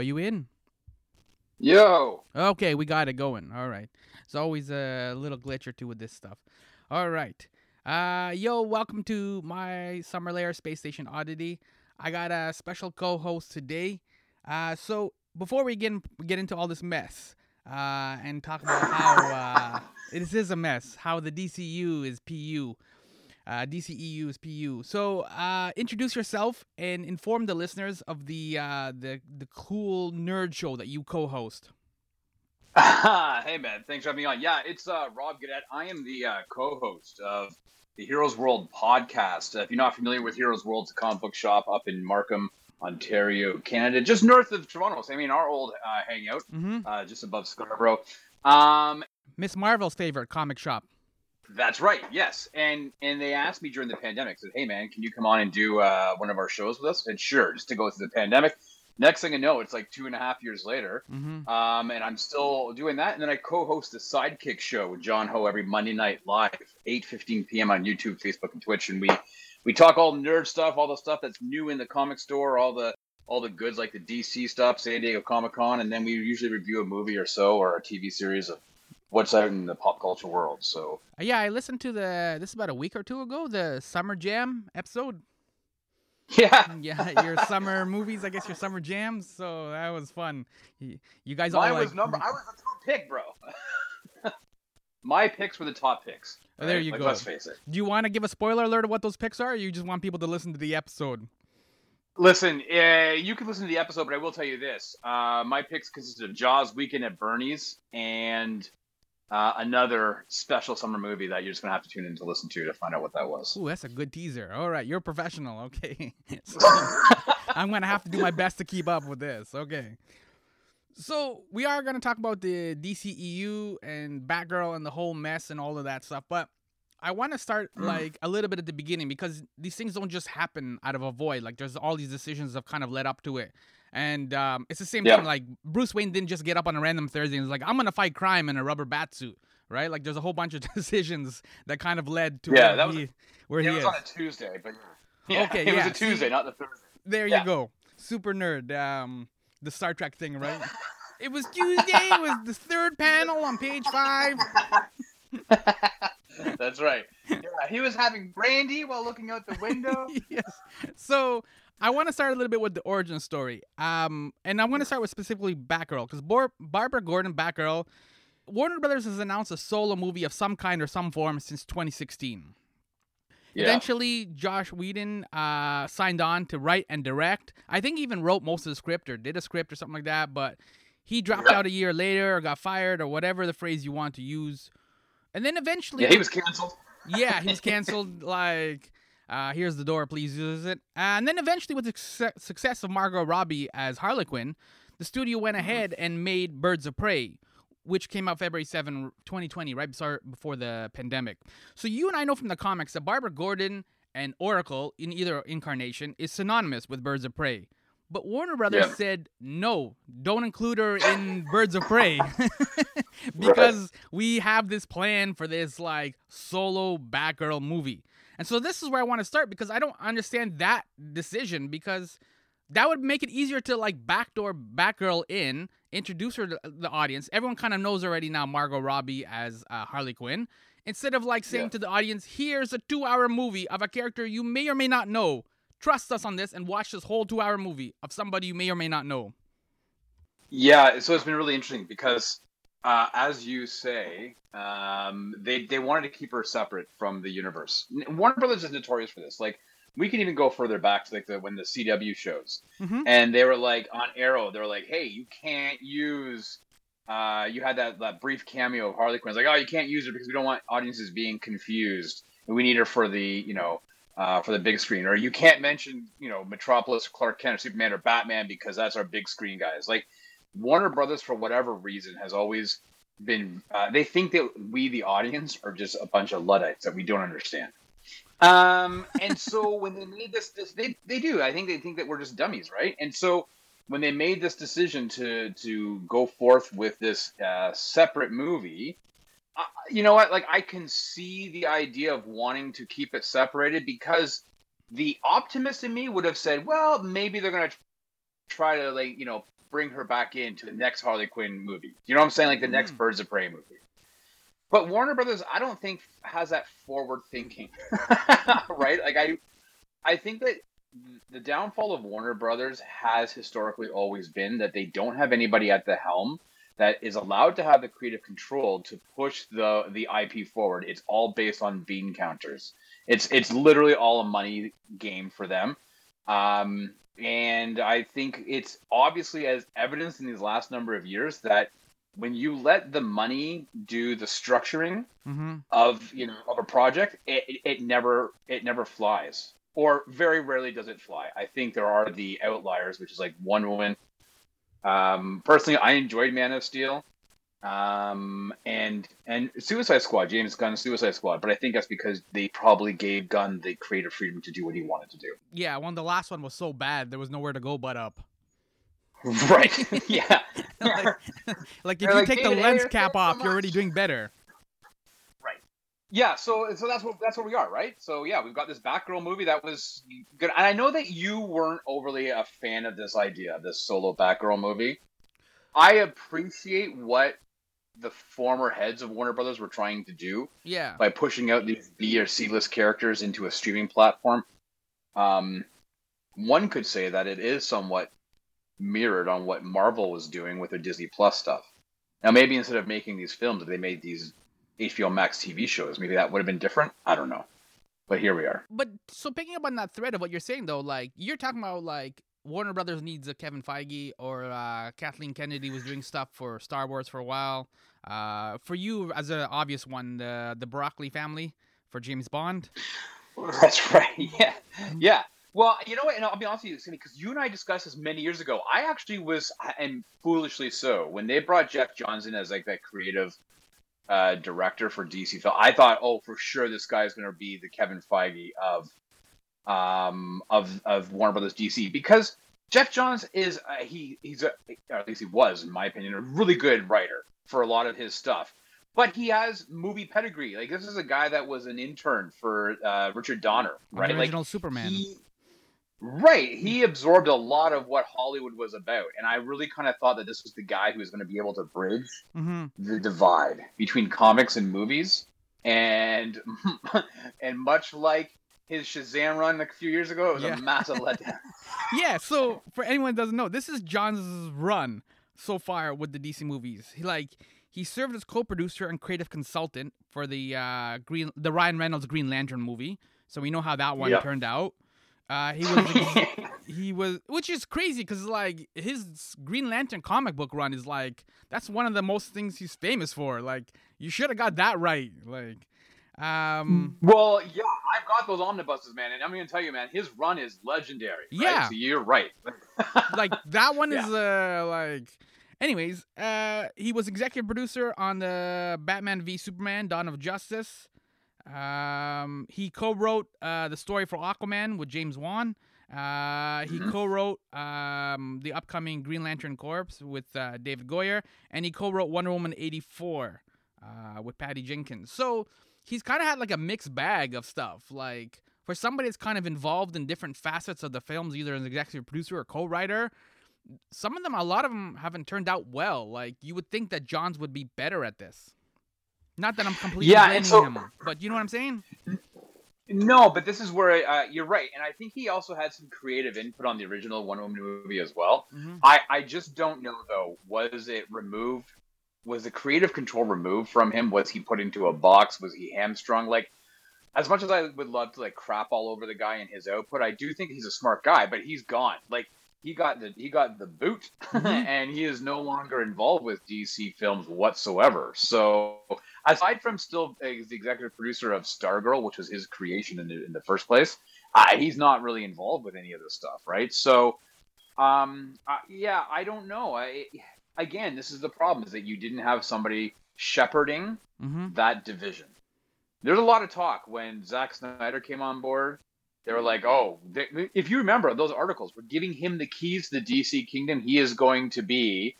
Are you in? Yo. Okay, we got it going. All right. It's always a little glitch or two with this stuff. All right. Uh, yo, welcome to my Summer Layer Space Station Oddity. I got a special co-host today. Uh, so before we get in, get into all this mess, uh, and talk about how uh, this is a mess, how the DCU is PU, uh, DCEU is PU. So uh, introduce yourself and inform the listeners of the uh, the the cool nerd show that you co-host. hey man, thanks for having me on. Yeah, it's uh, Rob Gadet. I am the uh, co-host of the Heroes World podcast. Uh, if you're not familiar with Heroes World, it's a comic book shop up in Markham, Ontario, Canada, just north of Toronto. So, I mean, our old uh, hangout, Mm-hmm. uh, just above Scarborough. Um, Miss Marvel's favorite comic shop. That's right. Yes, and and they asked me during the pandemic, said, "Hey man, can you come on and do uh, one of our shows with us?" And sure, just to go through the pandemic. Next thing I know, it's like two and a half years later. Mm-hmm. Um, and I'm still doing that. And then I co-host the Sidekick Show with John Ho every Monday night live, 8:15 p.m. on YouTube, Facebook, and Twitch. And we we talk all nerd stuff, all the stuff that's new in the comic store, all the all the goods like the DC stuff, San Diego Comic Con, and then we usually review a movie or so or a TV series of what's out in the pop culture world. So Uh, yeah, I listened to the this is about a week or two ago the Summer Jam episode. yeah, Yeah, your summer movies, I guess your summer jams. So that was fun. You, guys all mine like was number. I was the top pick, bro. My picks were the top picks. Oh, there right? you Like, go. Let's face it. Do you want to give a spoiler alert of what those picks are? Or you just want people to listen to the episode? Listen, uh, you can listen to the episode, but I will tell you this: uh, my picks consisted of Jaws, Weekend at Bernie's, and uh, another special summer movie that you're just gonna have to tune in to listen to to find out what that was. Ooh, that's a good teaser. All right, you're a professional. Okay. So, I'm going to have to do my best to keep up with this. Okay. So, we are going to talk about the DCEU and Batgirl and the whole mess and all of that stuff, but I want to start like a little bit at the beginning because these things don't just happen out of a void. Like there's all these decisions that have kind of led up to it. And um, it's the same Yeah. thing. Like Bruce Wayne didn't just get up on a random Thursday and was like, "I'm gonna fight crime in a rubber bat suit," right? Like there's a whole bunch of decisions that kind of led to Yeah, where that was- he, where it he was is. on a Tuesday, but yeah, Okay, it was a Tuesday, see? not the Thursday. There Yeah. you go. Super nerd. Um, the Star Trek thing, right? it was Tuesday. It was the third panel on page five. That's right. Yeah, he was having brandy while looking out the window. yes. So I want to start a little bit with the origin story. Um, and I want to start with specifically Batgirl because Bar- Barbara Gordon Batgirl, Warner Brothers has announced a solo movie of some kind or some form since 2016. yeah. Eventually, Joss Whedon uh, signed on to write and direct. I think he even wrote most of the script or did a script or something like that, but he dropped Yeah. out a year later or got fired or whatever the phrase you want to use. And then eventually, yeah, he was canceled. yeah, he was canceled. Like, uh, here's the door, please use it. And then eventually, with the success- success of Margot Robbie as Harley Quinn, the studio went ahead and made Birds of Prey, which came out February 7, 2020, right before, the pandemic. So you and I know from the comics that Barbara Gordon and Oracle, in either incarnation, is synonymous with Birds of Prey. But Warner Brothers Yeah. said no, don't include her in Birds of Prey because we have this plan for this like solo Batgirl movie. And so this is where I want to start because I don't understand that decision because that would make it easier to like backdoor Batgirl in, introduce her to the audience. Everyone kind of knows already now Margot Robbie as uh, Harley Quinn. Instead of like saying Yeah. to the audience, here's a two hour movie of a character you may or may not know. Trust us on this and watch this whole two hour movie of somebody you may or may not know. Yeah, so it's been really interesting because, uh, as you say, um, they they wanted to keep her separate from the universe. Warner Brothers is notorious for this. Like, we can even go further back to like the when the CW shows, Mhm. and they were like on Arrow, they were like, "Hey, you can't use." Uh, you had that, that brief cameo of Harley Quinn. It's like, oh, you can't use her because we don't want audiences being confused. And we need her for the, you know, uh, for the big screen. Or you can't mention, you know, Metropolis, Clark Kent, or Superman, or Batman because that's our big screen guys. Like, Warner Brothers, for whatever reason, has always been. Uh, they think that we, the audience, are just a bunch of luddites that we don't understand. Um, and so when they made this, this, they they do. I think they think that we're just dummies, right? And so when they made this decision to to go forth with this uh, separate movie, uh, you know what? Like I can see the idea of wanting to keep it separated because the optimist in me would have said, well, maybe they're gonna try to like you know bring her back into the next Harley Quinn movie. You know what I'm saying? Like the next Mm. Birds of Prey movie. But Warner Brothers, I don't think has that forward thinking, right? Like I, I think that the downfall of Warner Brothers has historically always been that they don't have anybody at the helm that is allowed to have the creative control to push the the IP forward. It's all based on bean counters. It's it's literally all a money game for them. Um, and I think it's obviously as evidenced in these last number of years that when you let the money do the structuring Mm-hmm. of you know of a project, it, it, it never it never flies, or very rarely does it fly. I think there are the outliers, which is like Wonder Woman. Um, personally, I enjoyed Man of Steel, um, and and Suicide Squad, James Gunn's Suicide Squad, but I think that's because they probably gave Gunn the creative freedom to do what he wanted to do. Yeah, when the last one was so bad, there was nowhere to go but up. Right? yeah. like, like if They're you like, take the lens cap thanks so off, you're already doing better. Right. Yeah, so so that's what that's where we are, right? So yeah, we've got this Batgirl movie that was good, and I know that you weren't overly a fan of this idea, this solo Batgirl movie. I appreciate what the former heads of Warner Brothers were trying to do Yeah. by pushing out these B or C list characters into a streaming platform. Um, one could say that it is somewhat mirrored on what Marvel was doing with their Disney Plus stuff. Now, maybe instead of making these films, they made these HBO Max TV shows. Maybe that would have been different. I don't know. But here we are. But so picking up on that thread of what you're saying though, like you're talking about like Warner Brothers needs a Kevin Feige or uh, Kathleen Kennedy was doing stuff for Star Wars for a while. Uh, for you, as an obvious one, the the Broccoli family for James Bond. That's right. Yeah. Yeah. Well, you know what? And I'll be honest with you, Cindy, because you and I discussed this many years ago. I actually was, and foolishly so, when they brought Jeff Johnson as like that creative uh, director for DC film, I thought, oh, for sure, this guy is going to be the Kevin Feige of um of of Warner Brothers DC because Jeff Johns is uh, he he's a or at least he was in my opinion a really good writer for a lot of his stuff but he has movie pedigree like this is a guy that was an intern for uh, Richard Donner right the like original Superman. he, right he absorbed a lot of what Hollywood was about and I really kind of thought that this was the guy who was going to be able to bridge hmm the divide between comics and movies and and much like his Shazam run a few years ago, it was Yeah. a massive letdown. Yeah. So for anyone that doesn't know, this is Johns' run so far with the DC movies. He like he served as co-producer and creative consultant for the uh, Green the Ryan Reynolds Green Lantern movie. So we know how that one Yeah. turned out. Uh, he was he was which is crazy because like his green lantern comic book run is like that's one of the most things he's famous for like you should have got that right like um well, yeah, I've got those omnibuses, man, and I'm gonna tell you, man, his run is legendary. right? Yeah. so you're right. like that one is uh like anyways uh he was executive producer on the batman v superman dawn of justice um he co-wrote uh the story for aquaman with james wan uh, he Mhm. co-wrote um, the upcoming Green Lantern Corps with uh, David Goyer, and he co-wrote Wonder Woman '84 uh, with Patty Jenkins. So he's kind of had like a mixed bag of stuff. Like for somebody that's kind of involved in different facets of the films, either as executive producer or co-writer, some of them, a lot of them, haven't turned out well. Like you would think that Johns would be better at this. Not that I'm completely Yeah, blaming so- him, but you know what I'm saying? No, but this is where uh, you're right, and I think he also had some creative input on the original Wonder Woman movie as well. Mm-hmm. I, I just don't know though. Was it removed? Was the creative control removed from him? Was he put into a box? Was he hamstrung? Like, as much as I would love to like crap all over the guy and his output, I do think he's a smart guy. But he's gone. Like he got the he got the boot, Mhm. and he is no longer involved with DC films whatsoever. So aside from still as the executive producer of Stargirl, which was his creation in the, in the first place, uh, he's not really involved with any of this stuff, right? So, um, uh, yeah, I don't know. I, again, this is the problem: is that you didn't have somebody shepherding Mm-hmm. that division. There's a lot of talk when Zack Snyder came on board. They were like, "Oh, they, if you remember those articles, we're giving him the keys to the DC kingdom. He is going to be."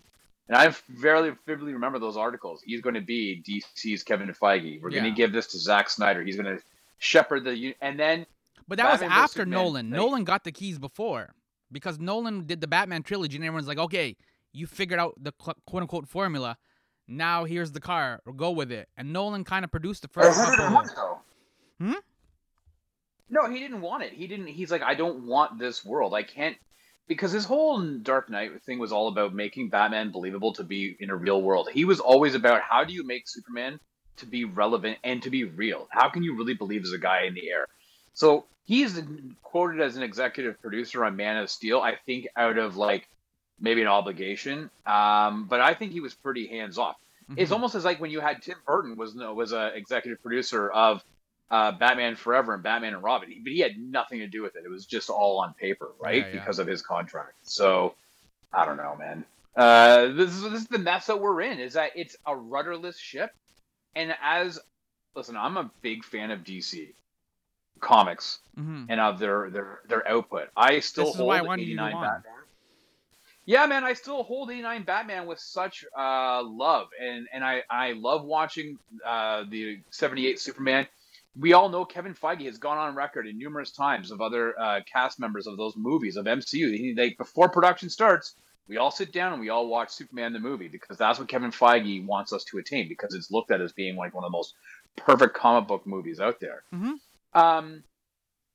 And I very vividly remember those articles. He's going to be DC's Kevin Feige. We're going to give this to Zack Snyder. He's going to shepherd the and then But that was Batman versus after Nolan. like- Nolan got the keys before because Nolan did the Batman trilogy, and everyone's like, okay, you figured out the quote unquote formula. Now here's the car, or go with it. And Nolan kind of produced the first He didn't couple. want though. Hmm? No, he didn't want it. He didn't. He's like, I don't want this world. I can't because his whole Dark Knight thing was all about making Batman believable to be in a real world. He was always about how do you make Superman to be relevant and to be real. How can you really believe there's a guy in the air? So he's quoted as an executive producer on Man of Steel. I think out of like maybe an obligation, um, but I think he was pretty hands off. It's Mhm. almost as like when you had Tim Burton was no was a executive producer of uh, Batman Forever and Batman and Robin, but he had nothing to do with it. It was just all on paper, right? Yeah, yeah. Because of his contract. So I don't know, man. Uh, this is this is the mess that we're in. Is that it's a rudderless ship, and as listen, I'm a big fan of DC comics Mhm. and of their their their output. I still This hold I wanted to 89. Batman. Yeah, man, I still hold 89 Batman with such uh, love, and and I I love watching uh, the 78 Superman. We all know Kevin Feige has gone on record in numerous times of other uh, cast members of those movies of MCU. He, they before production starts, we all sit down and we all watch Superman the movie because that's what Kevin Feige wants us to attain because it's looked at as being like one of the most perfect comic book movies out there. Mhm. Um,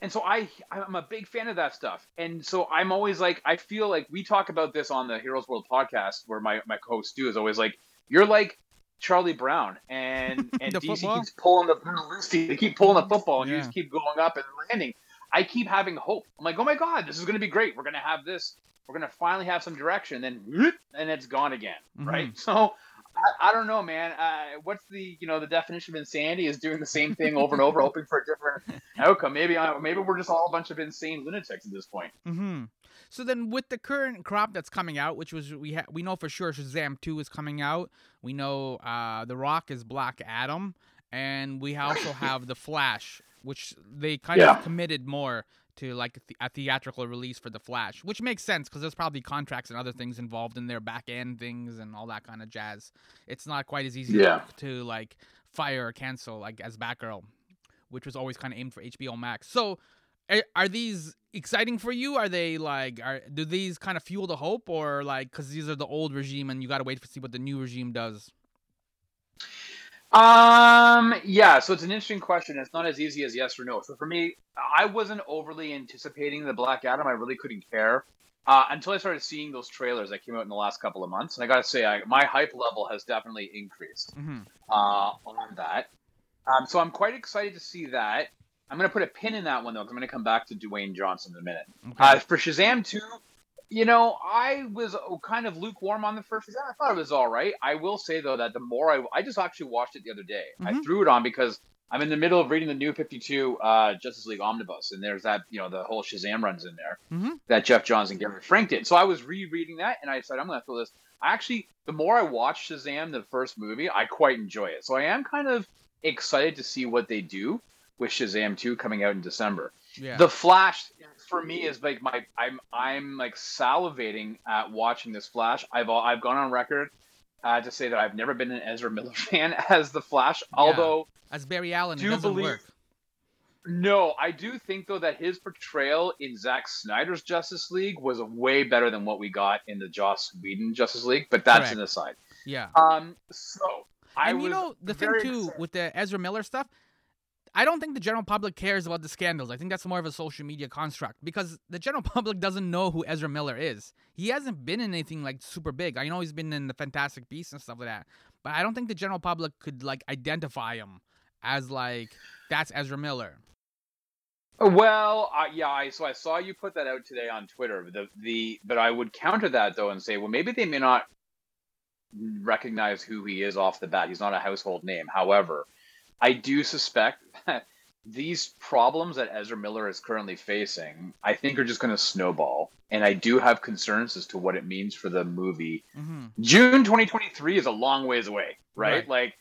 and so I I'm a big fan of that stuff. And so I'm always like I feel like we talk about this on the Heroes World podcast where my my co-host Stu is always like you're like Charlie Brown and and DC football? keeps pulling the Lucy they keep pulling the football and you just keep going up and landing. I keep having hope. I'm like, oh my god, this is gonna be great. We're gonna have this. We're gonna finally have some direction. Then whoop, and it's gone again, Mhm. right? So I, I don't know, man. Uh, what's the you know the definition of insanity is doing the same thing over and over, hoping for a different outcome. Maybe I, maybe we're just all a bunch of insane lunatics at this point. hmm So then, with the current crop that's coming out, which was we ha- we know for sure Shazam two is coming out. We know uh, the Rock is Black Adam, and we also have the Flash, which they kind Yeah. of committed more to like a, the- a theatrical release for the Flash, which makes sense because there's probably contracts and other things involved in their back end things and all that kind of jazz. It's not quite as easy Yeah. to like fire or cancel like as Batgirl, which was always kind of aimed for HBO Max. So are, are these exciting for you? Are they like are do these kind of fuel the hope or like cuz these are the old regime and you got to wait to see what the new regime does? Um, yeah, so it's an interesting question. It's not as easy as yes or no. So for me, I wasn't overly anticipating the Black Adam. I really couldn't care uh, until I started seeing those trailers that came out in the last couple of months. And I got to say, I, my hype level has definitely increased Mhm. uh, on that. Um, so I'm quite excited to see that. I'm going to put a pin in that one, though, because I'm going to come back to Dwayne Johnson in a minute. Okay. Uh, for Shazam 2, you know, I was uh, kind of lukewarm on the first Shazam. I thought it was all right. I will say, though, that the more I, I just actually watched it the other day. I Mhm. threw it on because I'm in the middle of reading the new 52 uh, Justice League Omnibus, and there's that, you know, the whole Shazam runs in there Mhm. that Jeff Johns and Gary Frank did. So I was rereading that, and I said, I'm going to throw this. I actually, the more I watch Shazam, the first movie, I quite enjoy it. So I am kind of excited to see what they do with Shazam 2 coming out in December. yeah. The Flash for me is like my I'm I'm like salivating at watching this Flash. I've I've gone on record uh, to say that I've never been an Ezra Miller fan as the Flash. Although As Barry Allen, it do doesn't believe- work. no, I do think though that his portrayal in Zack Snyder's Justice League was way better than what we got in the Joss Whedon Justice League. But that's an aside. Yeah. Um, so I and you know the thing too excited. with the Ezra Miller stuff, I don't think the general public cares about the scandals. I think that's more of a social media construct because the general public doesn't know who Ezra Miller is. He hasn't been in anything like super big. I know he's been in the Fantastic Beasts and stuff like that, but I don't think the general public could like identify him as like that's Ezra Miller. Well, uh, yeah. I, so I saw you put that out today on Twitter. The the but I would counter that though and say, well, maybe they may not recognize who he is off the bat. He's not a household name. However, I do suspect that these problems that Ezra Miller is currently facing, I think, are just going to snowball. And I do have concerns as to what it means for the movie hmm June 2023 is a long ways away, right? Right. Like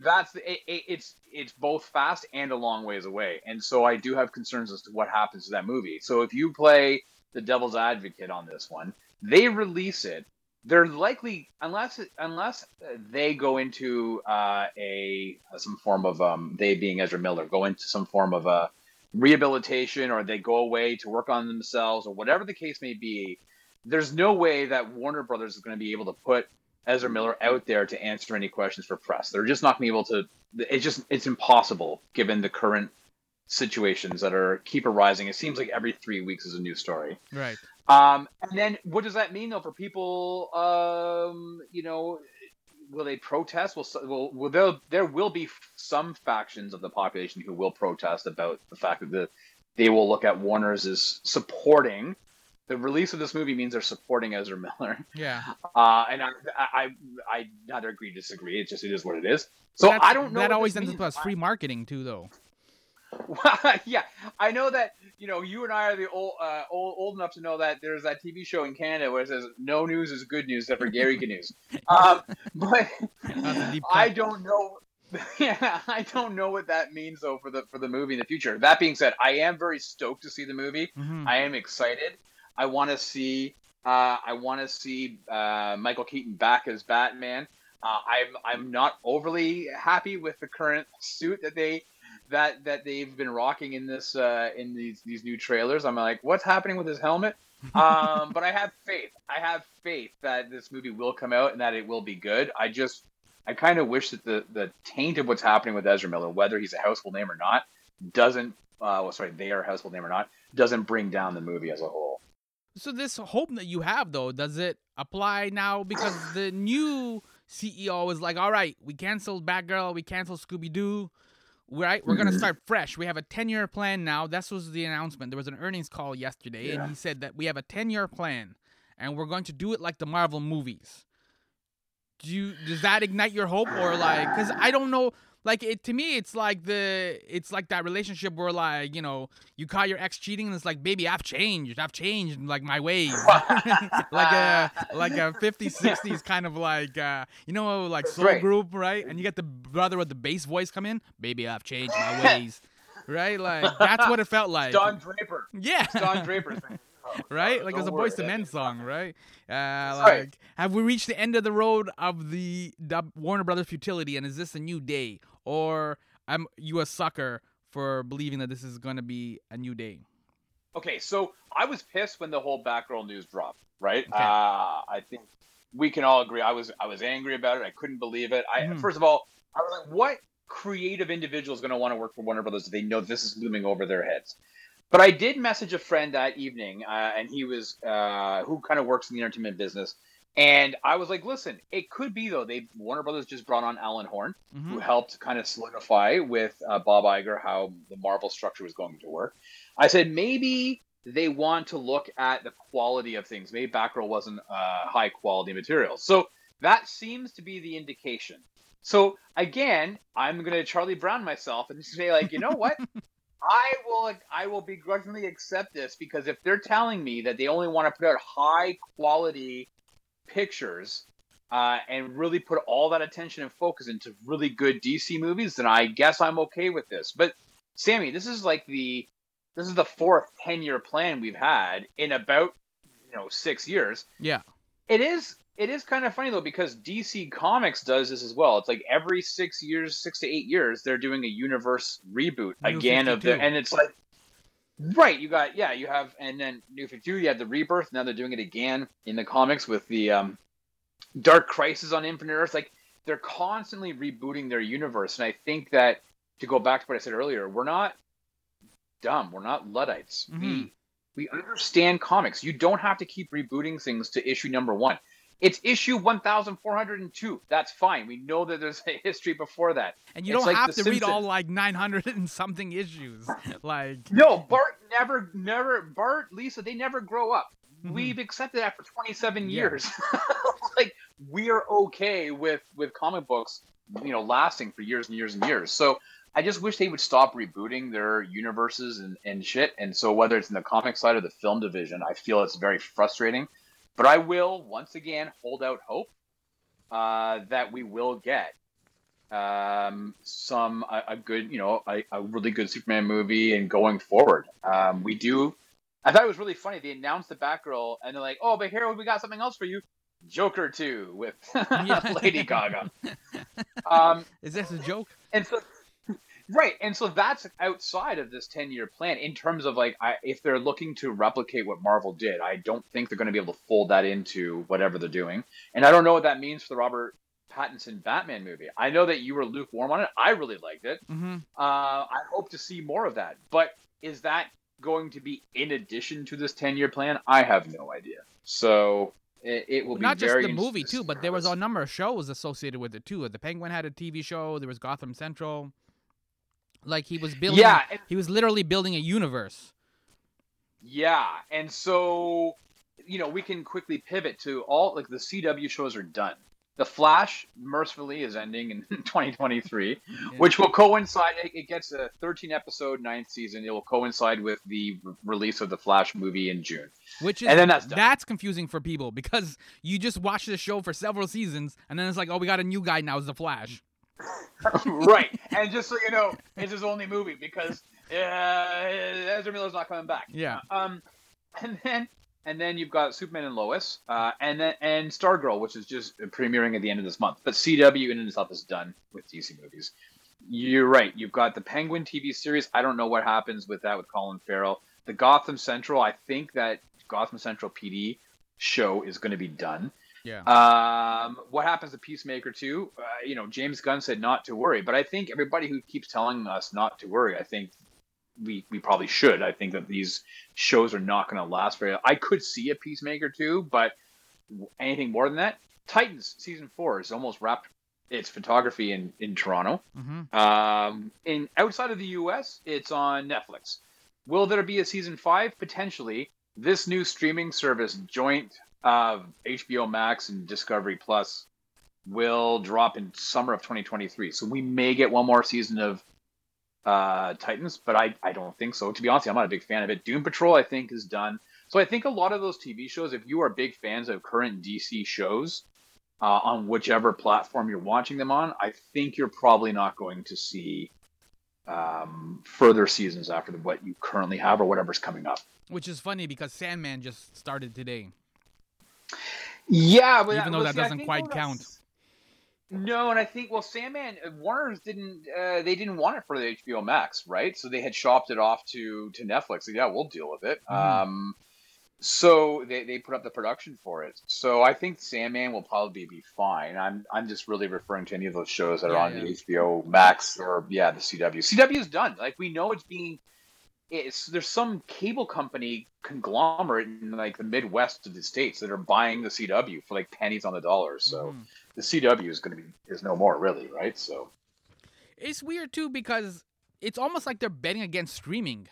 that's it, it, it's it's both fast and a long ways away, and so I do have concerns as to what happens to that movie. So if you play the devil's advocate on this one, they release it. They're likely, unless unless they go into uh, a some form of um, they being Ezra Miller, go into some form of a rehabilitation, or they go away to work on themselves, or whatever the case may be there's no way that Warner Brothers is going to be able to put Ezra Miller out there to answer any questions for press. They're just not going to be able to. It's just it's impossible given the current situations that are keep arising. It seems like every three weeks is a new story. Right. Um, and then what does that mean though for people? Um, you know, will they protest? Will will, will there there will be some factions of the population who will protest about the fact that the they will look at Warner's as supporting the release of this movie means they're supporting Ezra Miller. Yeah. Uh, and I, I, I neither agree disagree. It just it is what it is. So I don't know. That always ends up as free marketing too, though. yeah, I know that you know you and I are the old, uh, old old enough to know that there's that TV show in Canada where it says no news is good news except for Gary news. Um, but I don't know. Yeah, I don't know what that means though for the for the movie in the future. That being said, I am very stoked to see the movie. Mm-hmm. I am excited. I want to see. Uh, I want to see uh, Michael Keaton back as Batman. Uh, I'm I'm not overly happy with the current suit that they that that they've been rocking in this uh, in these these new trailers. I'm like, what's happening with his helmet? Um, but I have faith. I have faith that this movie will come out and that it will be good. I just I kind of wish that the the taint of what's happening with Ezra Miller, whether he's a household name or not, doesn't. Uh, well, sorry, they are a household name or not, doesn't bring down the movie as a whole. So this hope that you have though, does it apply now? Because the new CEO is like, all right, we canceled Batgirl, we canceled Scooby Doo. Right, we're gonna mm-hmm. start fresh. We have a ten-year plan now. This was the announcement. There was an earnings call yesterday, yeah. and he said that we have a ten-year plan, and we're going to do it like the Marvel movies. Do you does that ignite your hope, or like? Because I don't know like it to me it's like the it's like that relationship where like you know you caught your ex cheating and it's like baby i've changed. I've changed like my ways. Like a like a 50s 60s kind of like uh you know like soul right. group right? And you get the brother with the bass voice come in baby i've changed my ways. Right? Like that's what it felt like. Don draper. Yeah. Don draper right? Like it was a Boyz II Men song, right? Uh, like, right. have we reached the end of the road of the, the Warner Brothers futility, and is this a new day, or I'm you a sucker for believing that this is going to be a new day? Okay, so I was pissed when the whole Batgirl news dropped, right? Okay. Uh, I think we can all agree. I was I was angry about it. I couldn't believe it. I mm. first of all, I was like, what creative individual is going to want to work for Warner Brothers if they know this is looming over their heads? But I did message a friend that evening, uh, and he was uh, who kind of works in the entertainment business, and I was like, "Listen, it could be though. They Warner Brothers just brought on Alan Horn, mm-hmm. who helped kind of solidify with uh, Bob Iger how the Marvel structure was going to work." I said maybe they want to look at the quality of things. Maybe Batgirl wasn't uh, high quality material, so that seems to be the indication. So again, I'm gonna Charlie Brown myself and say like, you know what? I will I will begrudgingly accept this because if they're telling me that they only want to put out high quality pictures uh, and really put all that attention and focus into really good DC movies, then I guess I'm okay with this. But Sammy, this is like the this is the fourth ten year plan we've had in about you know six years. Yeah, it is it is kind of funny though because DC Comics does this as well. It's like every six years, six to eight years, they're doing a universe reboot New again 52. of the, and it's like, right? You got yeah, you have, and then New Fifty Two, you have the rebirth. Now they're doing it again in the comics with the um, Dark Crisis on Infinite Earth. Like they're constantly rebooting their universe, and I think that to go back to what I said earlier, we're not dumb. We're not luddites. Mm-hmm. We we understand comics. You don't have to keep rebooting things to issue number one. It's issue 1402. That's fine. We know that there's a history before that. And you it's don't like have to Simpsons. read all like 900 and something issues. Like No, Bart never never Bart, Lisa, they never grow up. Mm-hmm. We've accepted that for 27 years. Like we are okay with with comic books, you know, lasting for years and years and years. So I just wish they would stop rebooting their universes and, and shit. And so whether it's in the comic side or the film division, I feel it's very frustrating but I will once again hold out hope uh, that we will get um, some a, a, good, you know, a, a, really good Superman movie and going forward. Um, we do. I thought it was really funny. They announced the Batgirl, and they're like, "Oh, but here we got something else for you." Joker 2 with Lady Gaga. Um, Is this a joke? And so Right, and so that's outside of this ten-year plan in terms of like, I, if they're looking to replicate what Marvel did, I don't think they're going to be able to fold that into whatever they're doing, and I don't know what that means for the Robert Pattinson Batman movie. I know that you were lukewarm on it. I really liked it. Mm-hmm. Uh, I hope to see more of that. But is that going to be in addition to this ten-year plan? I have no idea. So it, it will be Not just the movie too, but there was a number of shows associated with it too. The Penguin had a TV show. There was Gotham Central. Like he was building. Yeah, and- he was literally building a universe. Yeah, and so you know we can quickly pivot to all like the CW shows are done. The Flash, mercifully, is ending in 2023, which will coincide. It gets a 13 episode ninth season. It will coincide with the release of the Flash movie in June. Which is And then that's done. confusing for people because you just watch the show for several seasons and then it's like, oh, we got a new guy now. It's the Flash. right, and just so you know, it's his only movie because uh, Ezra Miller's not coming back. Yeah. Um, and then and then you've got Superman and Lois, uh, and then and Stargirl, which is just premiering at the end of this month. But CW in and itself is done with DC movies. You're right. You've got the Penguin TV series. I don't know what happens with that with Colin Farrell. The Gotham Central. I think that Gotham Central PD show is going to be done. Yeah. Um, what happens to Peacemaker 2? Uh, you know, James Gunn said not to worry, but I think everybody who keeps telling us not to worry, I think we we probably should. I think that these shows are not going to last very. I could see a Peacemaker 2, but anything more than that, Titans season four is almost wrapped its photography in in Toronto. Mm-hmm. Um, in outside of the U.S., it's on Netflix. Will there be a season five? Potentially. This new streaming service, joint of HBO Max and Discovery Plus, will drop in summer of 2023. So we may get one more season of uh, Titans, but I, I don't think so. To be honest, I'm not a big fan of it. Doom Patrol, I think, is done. So I think a lot of those TV shows, if you are big fans of current DC shows, uh, on whichever platform you're watching them on, I think you're probably not going to see um, further seasons after what you currently have or whatever's coming up. Which is funny because Sandman just started today. Yeah, but Even though well, that see, doesn't quite count. No, and I think well, Sandman uh, Warner's didn't uh, they didn't want it for the HBO Max, right? So they had shopped it off to to Netflix. Like, yeah, we'll deal with it. Mhm. Um, so they, they put up the production for it. So I think Sandman will probably be fine. I'm I'm just really referring to any of those shows that are on yeah. the HBO Max or yeah the CW. CW is done. Like we know it's being it's there's some cable company conglomerate in like the Midwest of the states that are buying the CW for like pennies on the dollar. So Mhm. the CW is going to be is no more really, right? So It's weird too because it's almost like they're betting against streaming.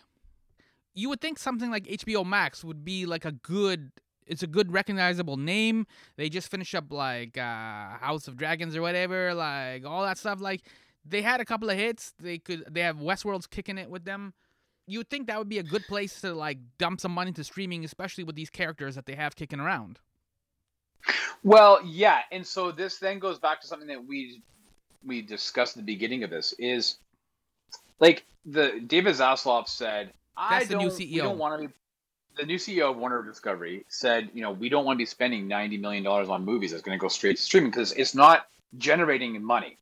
You would think something like HBO Max would be like a good it's a good recognizable name. They just finished up like uh House of Dragons or whatever, like all that stuff like they had a couple of hits. They could they have Westworld's kicking it with them. You would think that would be a good place to like dump some money into streaming, especially with these characters that they have kicking around. Well, yeah, and so this then goes back to something that we we discussed at the beginning of this is like the David Zaslav said, I the don't, new CEO. don't want to be the new CEO of Warner Discovery said, you know, we don't want to be spending 90 million dollars on movies that's going to go straight to streaming because it's not generating money.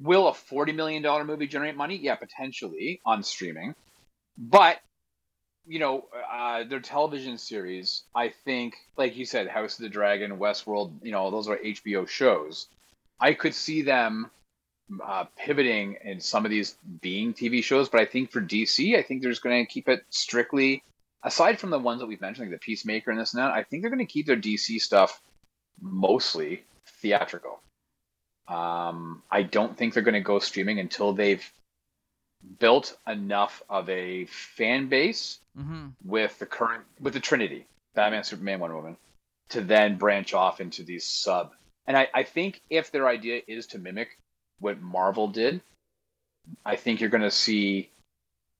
Will a 40 million dollar movie generate money? Yeah, potentially on streaming. But you know, uh, their television series, I think, like you said, House of the Dragon, Westworld, you know, those are HBO shows. I could see them uh, pivoting in some of these being TV shows, but I think for DC, I think they're just going to keep it strictly, aside from the ones that we've mentioned, like the Peacemaker and this and that, I think they're going to keep their DC stuff mostly theatrical. Um, I don't think they're going to go streaming until they've built enough of a fan base Mm-hmm. with the current with the Trinity, Batman, Superman, Wonder Woman, to then branch off into these sub. And I, I think if their idea is to mimic what Marvel did, I think you're going to see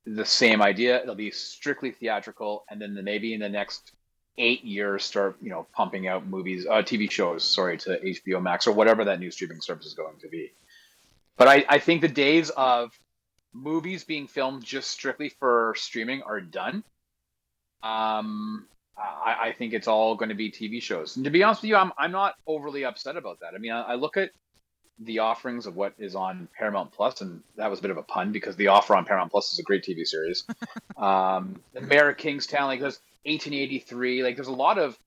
the same idea. It'll be strictly theatrical, and then the, maybe in the next eight years start you know pumping out movies, uh, TV shows, sorry, to HBO Max or whatever that new streaming service is going to be. But I, I think the days of movies being filmed just strictly for streaming are done. Um, I, I think it's all going to be TV shows. And to be honest with you, I'm I'm not overly upset about that. I mean, I, I look at the offerings of what is on Paramount Plus, and that was a bit of a pun because the offer on Paramount Plus is a great TV series. um, the Mayor of Kingstown, like there's 1883, like there's a lot of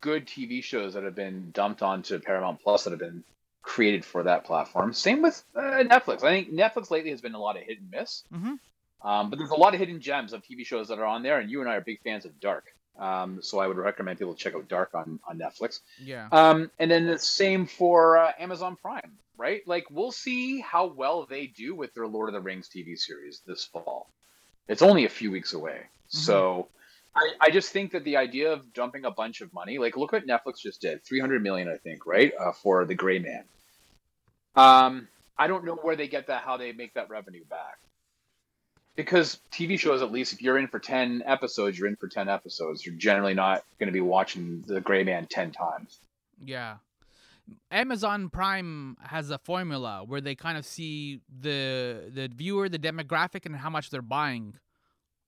good TV shows that have been dumped onto Paramount Plus that have been created for that platform. Same with uh, Netflix. I think Netflix lately has been a lot of hit and miss, Mhm. um, but there's a lot of hidden gems of TV shows that are on there, and you and I are big fans of Dark. Um, so I would recommend people check out Dark on on Netflix. Yeah. Um, and then the same for uh, Amazon Prime, right? Like we'll see how well they do with their Lord of the Rings TV series this fall. It's only a few weeks away, so I, I just think that the idea of dumping a bunch of money, like look what Netflix just did, three hundred million, I think, right, uh, for The Gray Man. Um, I don't know where they get that, how they make that revenue back. Because TV shows, at least, if you're in for ten episodes, you're in for ten episodes. You're generally not going to be watching The Gray Man ten times. Yeah. Amazon Prime has a formula where they kind of see the the viewer, the demographic, and how much they're buying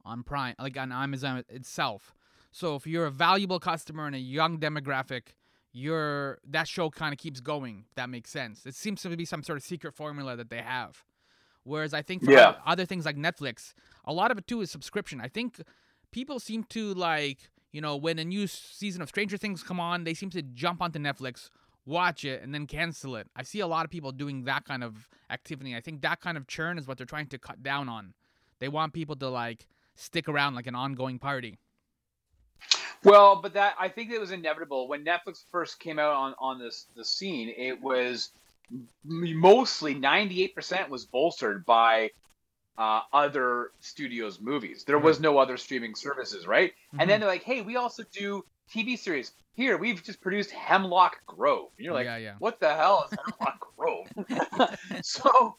on Prime, like on Amazon itself. So if you're a valuable customer and a young demographic, your that show kind of keeps going. That makes sense. It seems to be some sort of secret formula that they have. Whereas I think for Yeah. other, other things like Netflix, a lot of it too is subscription. I think people seem to like, you know, when a new season of Stranger Things come on, they seem to jump onto Netflix, watch it, and then cancel it. I see a lot of people doing that kind of activity. I think that kind of churn is what they're trying to cut down on. They want people to like stick around like an ongoing party. Well, but that I think it was inevitable when Netflix first came out on on this the scene. It was mostly ninety eight percent was bolstered by uh, other studios' movies. There was no other streaming services, right? And then they're like, "Hey, we also do TV series. Here, we've just produced Hemlock Grove." And you're like, yeah, yeah. what the hell is Hemlock Grove? so,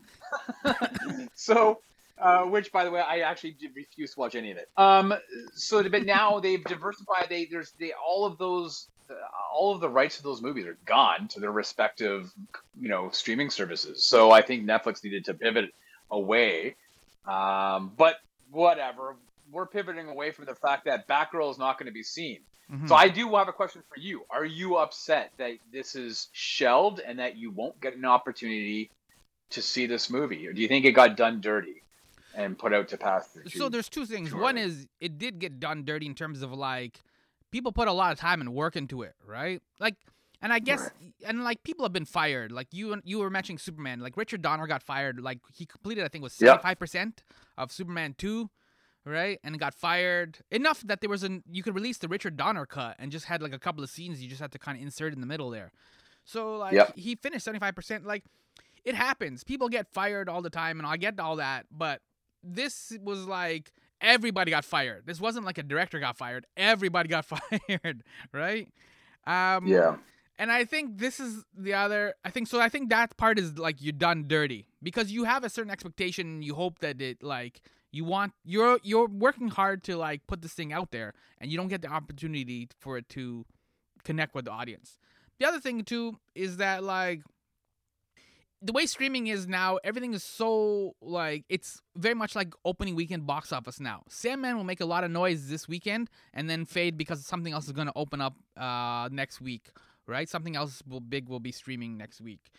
so, uh, which by the way, I actually did refuse to watch any of it. Um, so, but now they've diversified. They there's they all of those. Uh, all of the rights to those movies are gone to their respective, you know, streaming services. So I think Netflix needed to pivot away. Um, but whatever, we're pivoting away from the fact that Batgirl is not going to be seen. Mhm. So I do have a question for you. Are you upset that this is shelved and that you won't get an opportunity to see this movie? Or do you think it got done dirty and put out to pasture? so too- there's two things. Sure. One is it did get done dirty in terms of like people put a lot of time and work into it, right? Like, and I guess, and like people have been fired. Like you, you were mentioning Superman. Like Richard Donner got fired. Like he completed, I think, was Yeah. seventy five percent of Superman two, right? And got fired enough that there was an you could release the Richard Donner cut and just had like a couple of scenes you just had to kind of insert in the middle there. So like Yep. he finished seventy five percent. Like it happens. People get fired all the time, and I get all that. But this was like everybody got fired. This wasn't like a director got fired. Everybody got fired, right? Um, yeah. And I think this is the other. I think so. I think that part is like you're done dirty because you have a certain expectation. And you hope that it like you want you're you're working hard to like put this thing out there, and you don't get the opportunity for it to connect with the audience. The other thing too is that like the way streaming is now, everything is so like it's very much like opening weekend box office now. Sandman will make a lot of noise this weekend and then fade because something else is going to open up uh, next week, right? Something else will big will be streaming next week.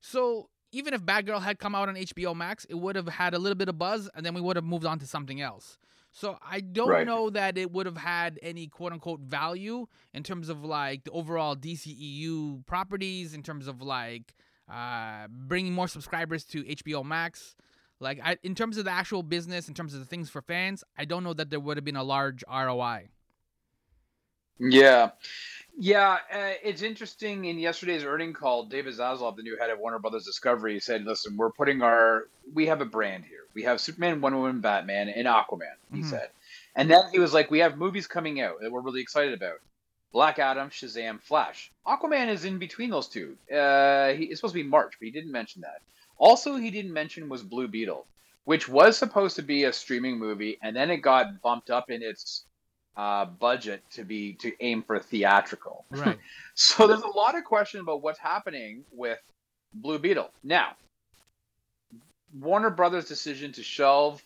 So even if Batgirl had come out on HBO Max, it would have had a little bit of buzz, and then we would have moved on to something else. So I don't Right. know that it would have had any quote unquote value in terms of like the overall DCEU properties, in terms of like uh, bringing more subscribers to HBO Max. Like I, in terms of the actual business, in terms of the things for fans, I don't know that there would have been a large ROI. Yeah. Yeah, uh, it's interesting. In yesterday's earning call, David Zaslav, the new head of Warner Brothers Discovery, said, "Listen, we're putting our we have a brand here. We have Superman, Wonder Woman, Batman, and Aquaman." He Mhm. said, and then he was like, "We have movies coming out that we're really excited about: Black Adam, Shazam, Flash. Aquaman is in between those two. Uh, he, it's supposed to be March, but he didn't mention that. Also, he didn't mention was Blue Beetle, which was supposed to be a streaming movie, and then it got bumped up in its uh, budget to be to aim for theatrical. Right. So there's a lot of question about what's happening with Blue Beetle. Now, Warner Brothers' decision to shelve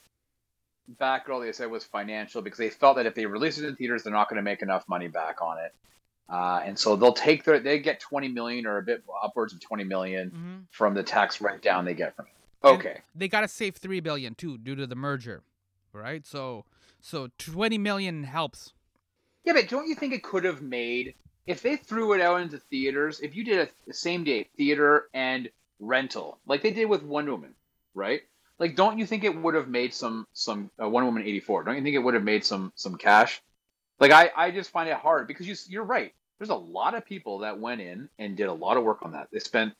Batgirl, they said, was financial because they felt that if they release it in theaters, they're not going to make enough money back on it. Uh, and so they'll take their they get 20 million or a bit upwards of 20 million hmm from the tax write down they get from it. And- Okay. They gotta save three billion too due to the merger, right? So so twenty million helps. Yeah, but don't you think it could have made if they threw it out into theaters? If you did a, the same day theater and rental, like they did with Wonder Woman, right? Like, don't you think it would have made some some uh, Wonder Woman eighty four? Don't you think it would have made some some cash? Like, I I just find it hard because you you're right. There's a lot of people that went in and did a lot of work on that. They spent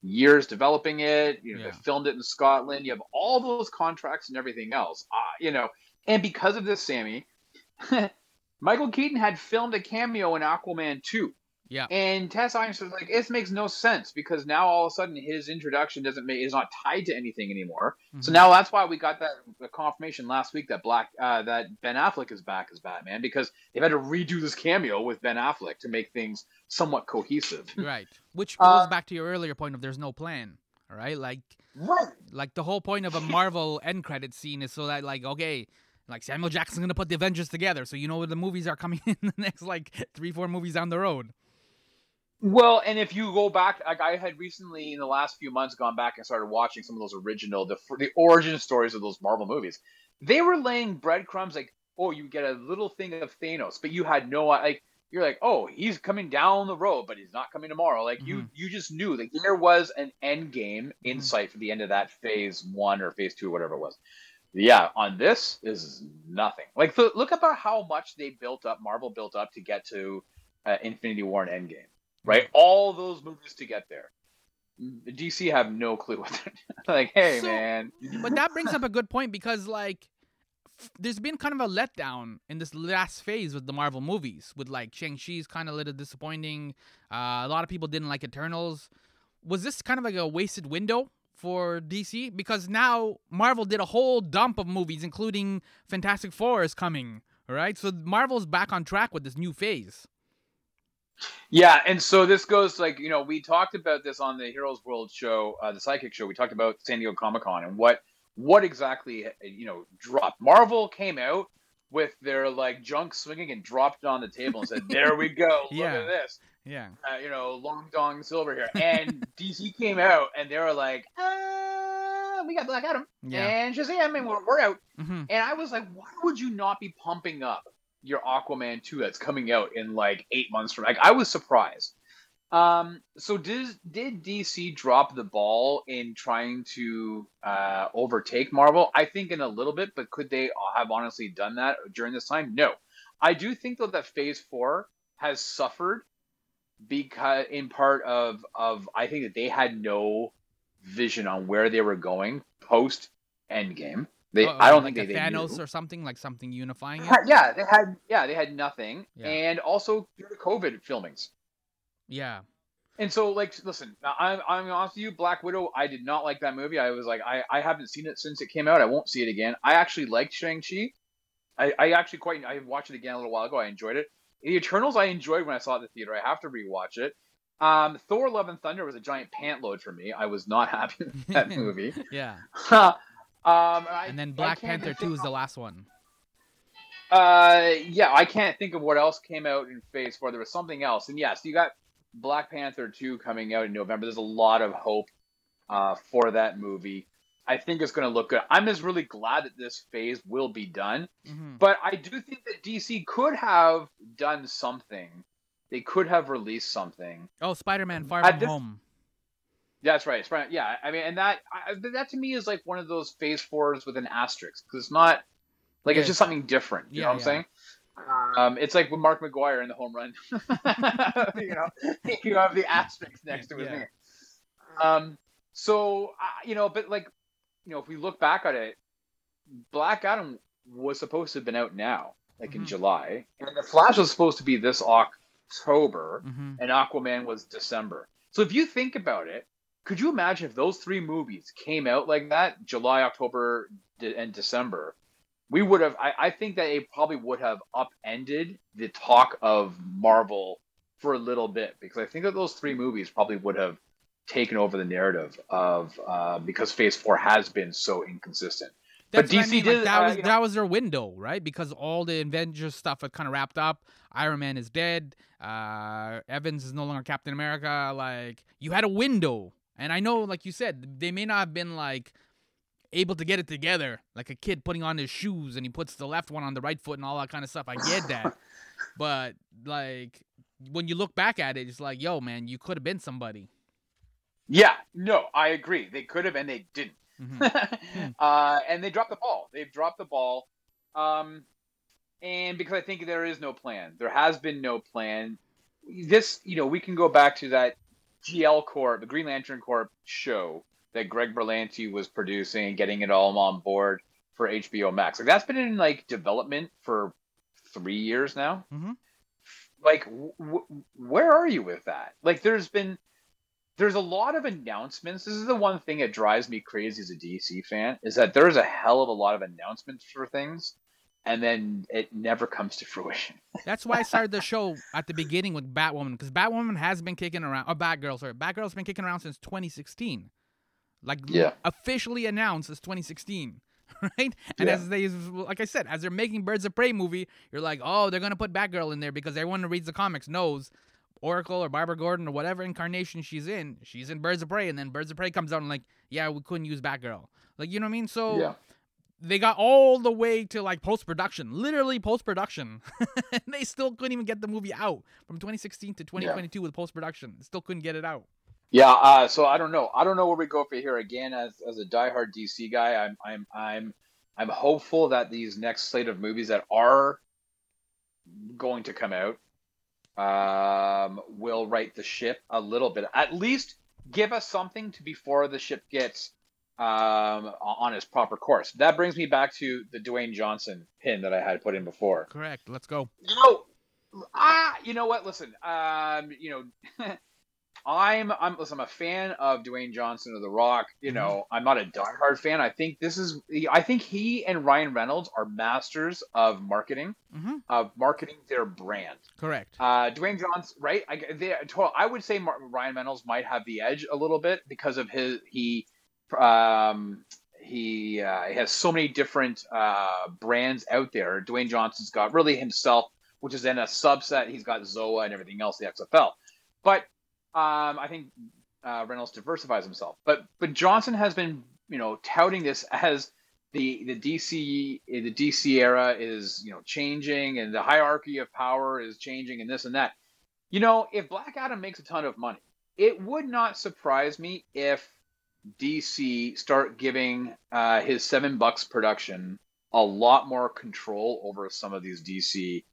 years developing it. You know, Yeah. they filmed it in Scotland. You have all those contracts and everything else. Uh, you know, and because of this, Sammy, Michael Keaton had filmed a cameo in Aquaman 2. Yeah. And Tess Ironson was like, this makes no sense because now all of a sudden his introduction doesn't make is not tied to anything anymore. So Mhm. now that's why we got that the confirmation last week that Black uh, that Ben Affleck is back as Batman because they've had to redo this cameo with Ben Affleck to make things somewhat cohesive. right, which goes Uh, back to your earlier point of there's no plan. All right, like Right. like the whole point of a Marvel end credit scene is so that like okay, like Samuel Jackson's gonna put the Avengers together, so you know where the movies are coming in the next like three four movies down the road. Well, and if you go back, like I had recently in the last few months gone back and started watching some of those original, the the origin stories of those Marvel movies. They were laying breadcrumbs like, oh, you get a little thing of Thanos, but you had no like. You're like, oh, he's coming down the road, but he's not coming tomorrow. Like you, you just knew that there was an end game in Mhm. for the end of that phase one or phase two, or whatever it was. Yeah, on this is nothing. Like, look about how much they built up, Marvel built up to get to uh, Infinity War and Endgame right? All those movies to get there. The DC have no clue what they're like. Hey, So- man. But that brings up a good point because like f- there's been kind of a letdown in this last phase with the Marvel movies. With like Shang Chi's kind of a little disappointing. Uh, a lot of people didn't like Eternals. Was this kind of like a wasted window for DC? Because now Marvel did a whole dump of movies, including Fantastic Four is coming. All right, so Marvel's back on track with this new phase. Yeah, and so this goes like you know we talked about this on the Heroes World show, uh, the Psychic show. We talked about San Diego Comic Con and what what exactly you know dropped. Marvel came out with their like junk swinging and dropped it on the table and said, "There we go, look Yeah. at this." Yeah. uh, you know, long dong silver here. And DC came out and they were like, uh, we got Black Adam Yeah. and Shazam and we're, we're out. hmm And I was like, why would you not be pumping up your Aquaman 2 that's coming out in like eight months from like I was surprised. Um, so did did DC drop the ball in trying to uh, overtake Marvel? I think in a little bit, but could they have honestly done that during this time? No. I do think though that Phase Four has suffered because in part of of I think that they had no vision on where they were going post Endgame. They Uh-oh, I don't like think a they, they Thanos knew. or something like something unifying it. Yeah, they had yeah they had nothing, Yeah. and also due to COVID filmings. Yeah. And so, like, listen, I'm I'm honest with you, Black Widow. I did not like that movie. I was like, I, I haven't seen it since it came out. I won't see it again. I actually liked Shang Chi. I, I actually quite I watched it again a little while ago. I enjoyed it. The Eternals I enjoyed when I saw it in the theater. I have to rewatch it. Um, Thor: Love and Thunder was a giant pant load for me. I was not happy with that movie. Yeah. um, I- And then Black Panther 2 is the last one. Uh, yeah, I can't think of what else came out in Phase Four. There was something else, and yes, you got Black Panther two coming out in November. There's a lot of hope uh, for that movie. I think it's going to look good. I'm just really glad that this phase will be done. hmm But I do think that DC could have done something. They could have released something. Oh, Spider-Man Far From this- Home. That's right. It's right. Yeah, I mean, and that I, that to me is like one of those Phase Fours with an asterisk because it's not like Yeah. it's just something different. You Yeah, know what I'm saying? Um, it's like with Mark McGwire in the home run. you know, you have the asterisk next to his Yeah. name. Um, so uh, you know, but like, you know, if we look back at it, Black Adam was supposed to have been out now, like in Mhm. July, and the Flash was supposed to be this October, hmm and Aquaman was December. So if you think about it, could you imagine if those three movies came out like that, July, October, and December? We would have. I, I think that it probably would have upended the talk of Marvel for a little bit because I think that those three movies probably would have taken over the narrative of uh, because Phase Four has been so inconsistent. That's but what I DC mean, like, did that uh, was know- that was their window, right? Because all the Avengers stuff had kind of wrapped up. Iron Man is dead. Uh, Evans is no longer Captain America. Like you had a window, and I know, like you said, they may not have been like able to get it together, like a kid putting on his shoes and he puts the left one on the right foot and all that kind of stuff. I get that, but like when you look back at it, it's like, yo, man, you could have been somebody. Yeah, no, I agree. They could have and they didn't. Mhm. uh, and they dropped the ball. They've dropped the ball. Um, and because I think there is no plan, there has been no plan. This, you know, we can go back to that GL Corp, the Green Lantern Corp show that Greg Berlanti was producing and getting it all on board for HBO Max. Like that's been in like development for three years now. Mhm. Like, w- w- where are you with that? Like, there's been there's a lot of announcements. This is the one thing that drives me crazy as a DC fan is that there's a hell of a lot of announcements for things, and then it never comes to fruition. That's why I started the show at the beginning with Batwoman because Batwoman has been kicking around. Or Batgirl, sorry, Batgirl's been kicking around since 2016. Like Yeah. officially announced as 2016, right? And Yeah. as they, like I said, as they're making Birds of Prey movie, you're like, oh, they're gonna put Batgirl in there because everyone who reads the comics knows Oracle or Barbara Gordon or whatever incarnation she's in, she's in Birds of Prey, and then Birds of Prey comes out and like, yeah, we couldn't use Batgirl. Like, you know what I mean? So yeah, they got all the way to like post production, literally post production, and they still couldn't even get the movie out from 2016 to 2022 with post production. Still couldn't get it out. yeah. Uh, so I don't know. I don't know where we go for here. Again, as as a diehard DC guy, I'm I'm I'm I'm hopeful that these next slate of movies that are going to come out um, will right the ship a little bit. At least give us something to before the ship gets um, on his proper course. That brings me back to the Dwayne Johnson pin that I had put in before. Correct. Let's go. You know, ah, you know what? Listen, um, you know, I'm I'm listen, I'm a fan of Dwayne Johnson of The Rock. You Mhm. know, I'm not a diehard fan. I think this is I think he and Ryan Reynolds are masters of marketing, hmm of marketing their brand. Correct. Uh, Dwayne Johnson, right? I, they, I would say Ryan Reynolds might have the edge a little bit because of his he um, he, uh, has so many different uh, brands out there. Dwayne Johnson's got really himself, which is in a subset. He's got Zoa and everything else, the XFL. But um, I think uh, Reynolds diversifies himself. But but Johnson has been you know touting this as the the DC the DC era is you know changing and the hierarchy of power is changing and this and that. You know, if Black Adam makes a ton of money, it would not surprise me if DC start giving uh, his seven bucks production a lot more control over some of these DC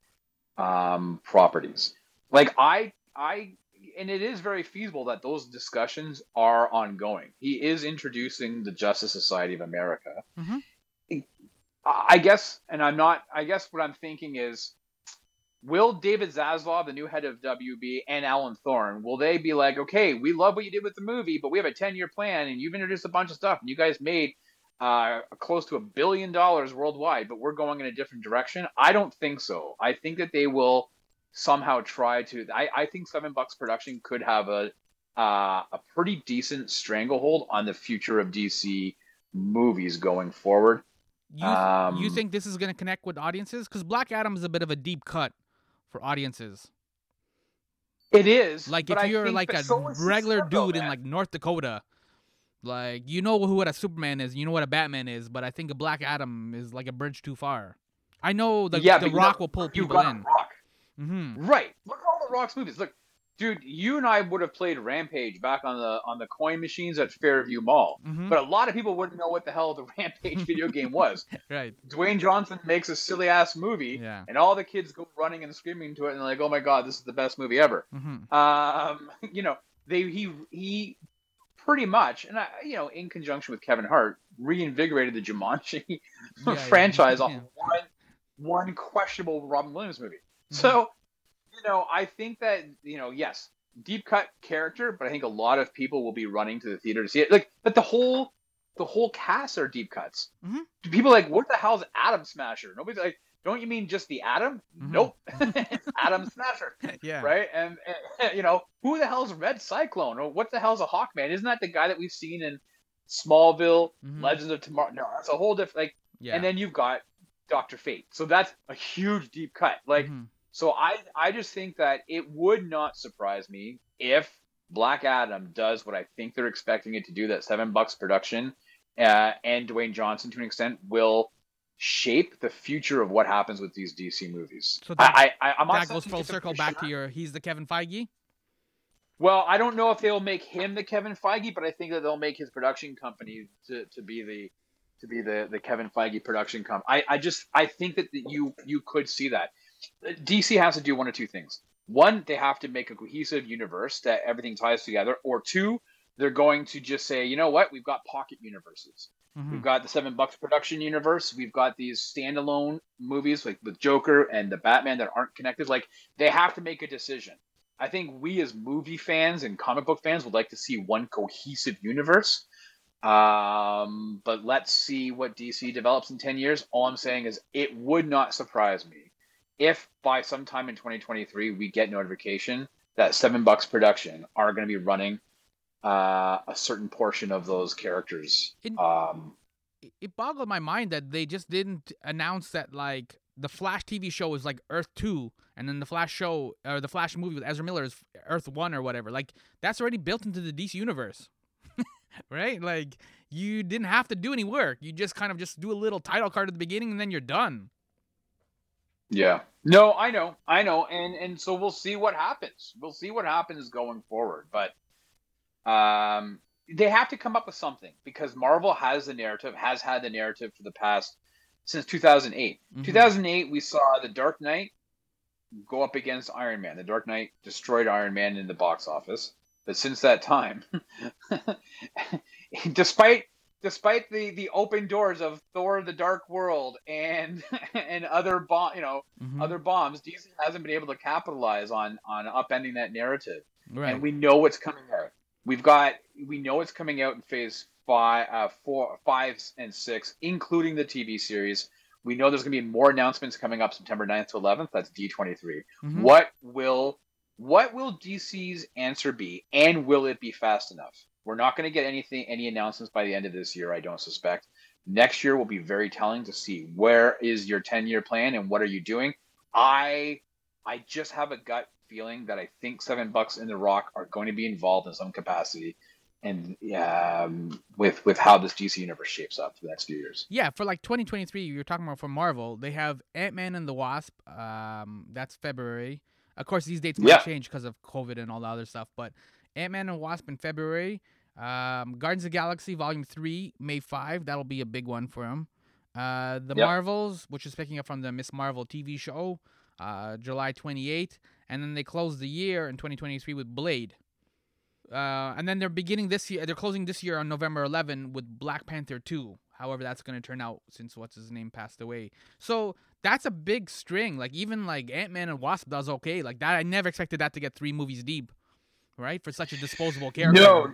um, properties. Like I, I, and it is very feasible that those discussions are ongoing. He is introducing the Justice Society of America. Mhm. I guess, and I'm not. I guess what I'm thinking is, will David Zaslav, the new head of WB, and Alan Horn, will they be like, okay, we love what you did with the movie, but we have a 10 year plan, and you've introduced a bunch of stuff, and you guys made uh, close to a billion dollars worldwide, but we're going in a different direction? I don't think so. I think that they will somehow try to. I, I think Seven Bucks Production could have a uh, a pretty decent stranglehold on the future of DC movies going forward. You, Um, you think this is gonna connect with audiences? Because Black Adam is a bit of a deep cut for audiences. It is Like if you're like a regular dude in like North Dakota, like you know who what a Superman is, you know what a Batman is, but I think a Black Adam is like a bridge too far. I know the yeah, the Rock will pull you people got in. Rock. hmm Right. Look at all the Rock's movies. Look, dude, you and I would have played Rampage back on the on the coin machines at Fairview Mall. hmm But a lot of people wouldn't know what the hell the Rampage video game was. Right. Dwayne Johnson makes a silly ass movie, Yeah. and all the kids go running and screaming to it, and like, "Oh my god, this is the best movie ever." Mm-hmm. Um, you know, they he he pretty much, and I, you know, in conjunction with Kevin Hart, reinvigorated the Jumanji yeah. franchise off Yeah. of one one questionable Robin Williams movie. Mm-hmm. So, you know, I think that you know, yes, deep cut character, but I think a lot of people will be running to the theater to see it. Like, but the whole the whole cast are deep cuts. Mhm. People are like, what the hell's Atom Smasher? Nobody's like, don't you mean just the Atom? Mhm. Nope, it's Atom Smasher yeah. right? And, and, you know, who the hell's Red Cyclone? Or what the hell's a Hawkman? Isn't that the guy that we've seen in Smallville, Mhm. Legends of Tomorrow? No, that's a whole different. Like Yeah. and then you've got Doctor Fate. So that's a huge deep cut. Like, Mhm. So I I just think that it would not surprise me if Black Adam does what I think they're expecting it to do. That seven bucks production, uh, and Dwayne Johnson to an extent will shape the future of what happens with these DC movies. So that- I, I, I'm that goes full circle back to your. He's the Kevin Feige. Well, I don't know if they'll make him the Kevin Feige, but I think that they'll make his production company to, to be the to be the, the Kevin Feige production company. I, I just I think that you you could see that. DC has to do one or two things. One, they have to make a cohesive universe that everything ties together, or two, they're going to just say, you know what, we've got pocket universes. Mhm. We've got the Seven Bucks production universe. We've got these standalone movies like with Joker and the Batman that aren't connected. Like they have to make a decision. I think we as movie fans and comic book fans would like to see one cohesive universe. Um, but let's see what DC develops in 10 years. All I'm saying is it would not surprise me if by sometime in 2023 we get notification that Seven Bucks production are going to be running uh, a certain portion of those characters. In- Um, it- it boggled my mind that they just didn't announce that like the Flash TV show is like Earth Two, and then the Flash show or the Flash movie with Ezra Miller is Earth One or whatever. Like that's already built into the DC universe, right? Like you didn't have to do any work. You just kind of just do a little title card at the beginning, and then you're done. Yeah. No, I know, I know, and and so we'll see what happens. We'll see what happens going forward, but um, they have to come up with something because Marvel has the narrative, has had the narrative for the past since 2008. Mhm. 2008, we saw the Dark Knight go up against Iron Man. The Dark Knight destroyed Iron Man in the box office, but since that time, despite despite the the open doors of Thor: The Dark World and and other bomb, you know, Mhm. other bombs, DC hasn't been able to capitalize on on upending that narrative. right. And we know what's coming out. We've got we know it's coming out in phase five, uh, four, five, and six, including the TV series. We know there's going to be more announcements coming up September 9th to 11th. That's D23. Mhm. What will what will DC's answer be, and will it be fast enough? We're not going to get anything, any announcements by the end of this year. I don't suspect. Next year will be very telling to see where is your 10 year plan and what are you doing. I I just have a gut feeling that I think Seven Bucks and The Rock are going to be involved in some capacity, and um, with with how this DC universe shapes up for the next few years. Yeah, for like 2023, you're talking about for Marvel, they have Ant Man and the Wasp. Um, that's February. Of course, these dates might Yeah. change because of COVID and all the other stuff. But Ant Man and Wasp in February. Um, Guardians of the Galaxy Volume Three, May 5. That'll be a big one for them. Uh, the Yep. Marvels, which is picking up from the Miss Marvel TV show, uh, July twenty eighth, and then they close the year in 2023 with Blade. Uh, and then they're beginning this year. They're closing this year on November 11 with Black Panther 2. However, that's going to turn out since what's his name passed away. So that's a big string. Like even like Ant Man and Wasp does okay. Like that, I never expected that to get three movies deep, right? For such a disposable character. No.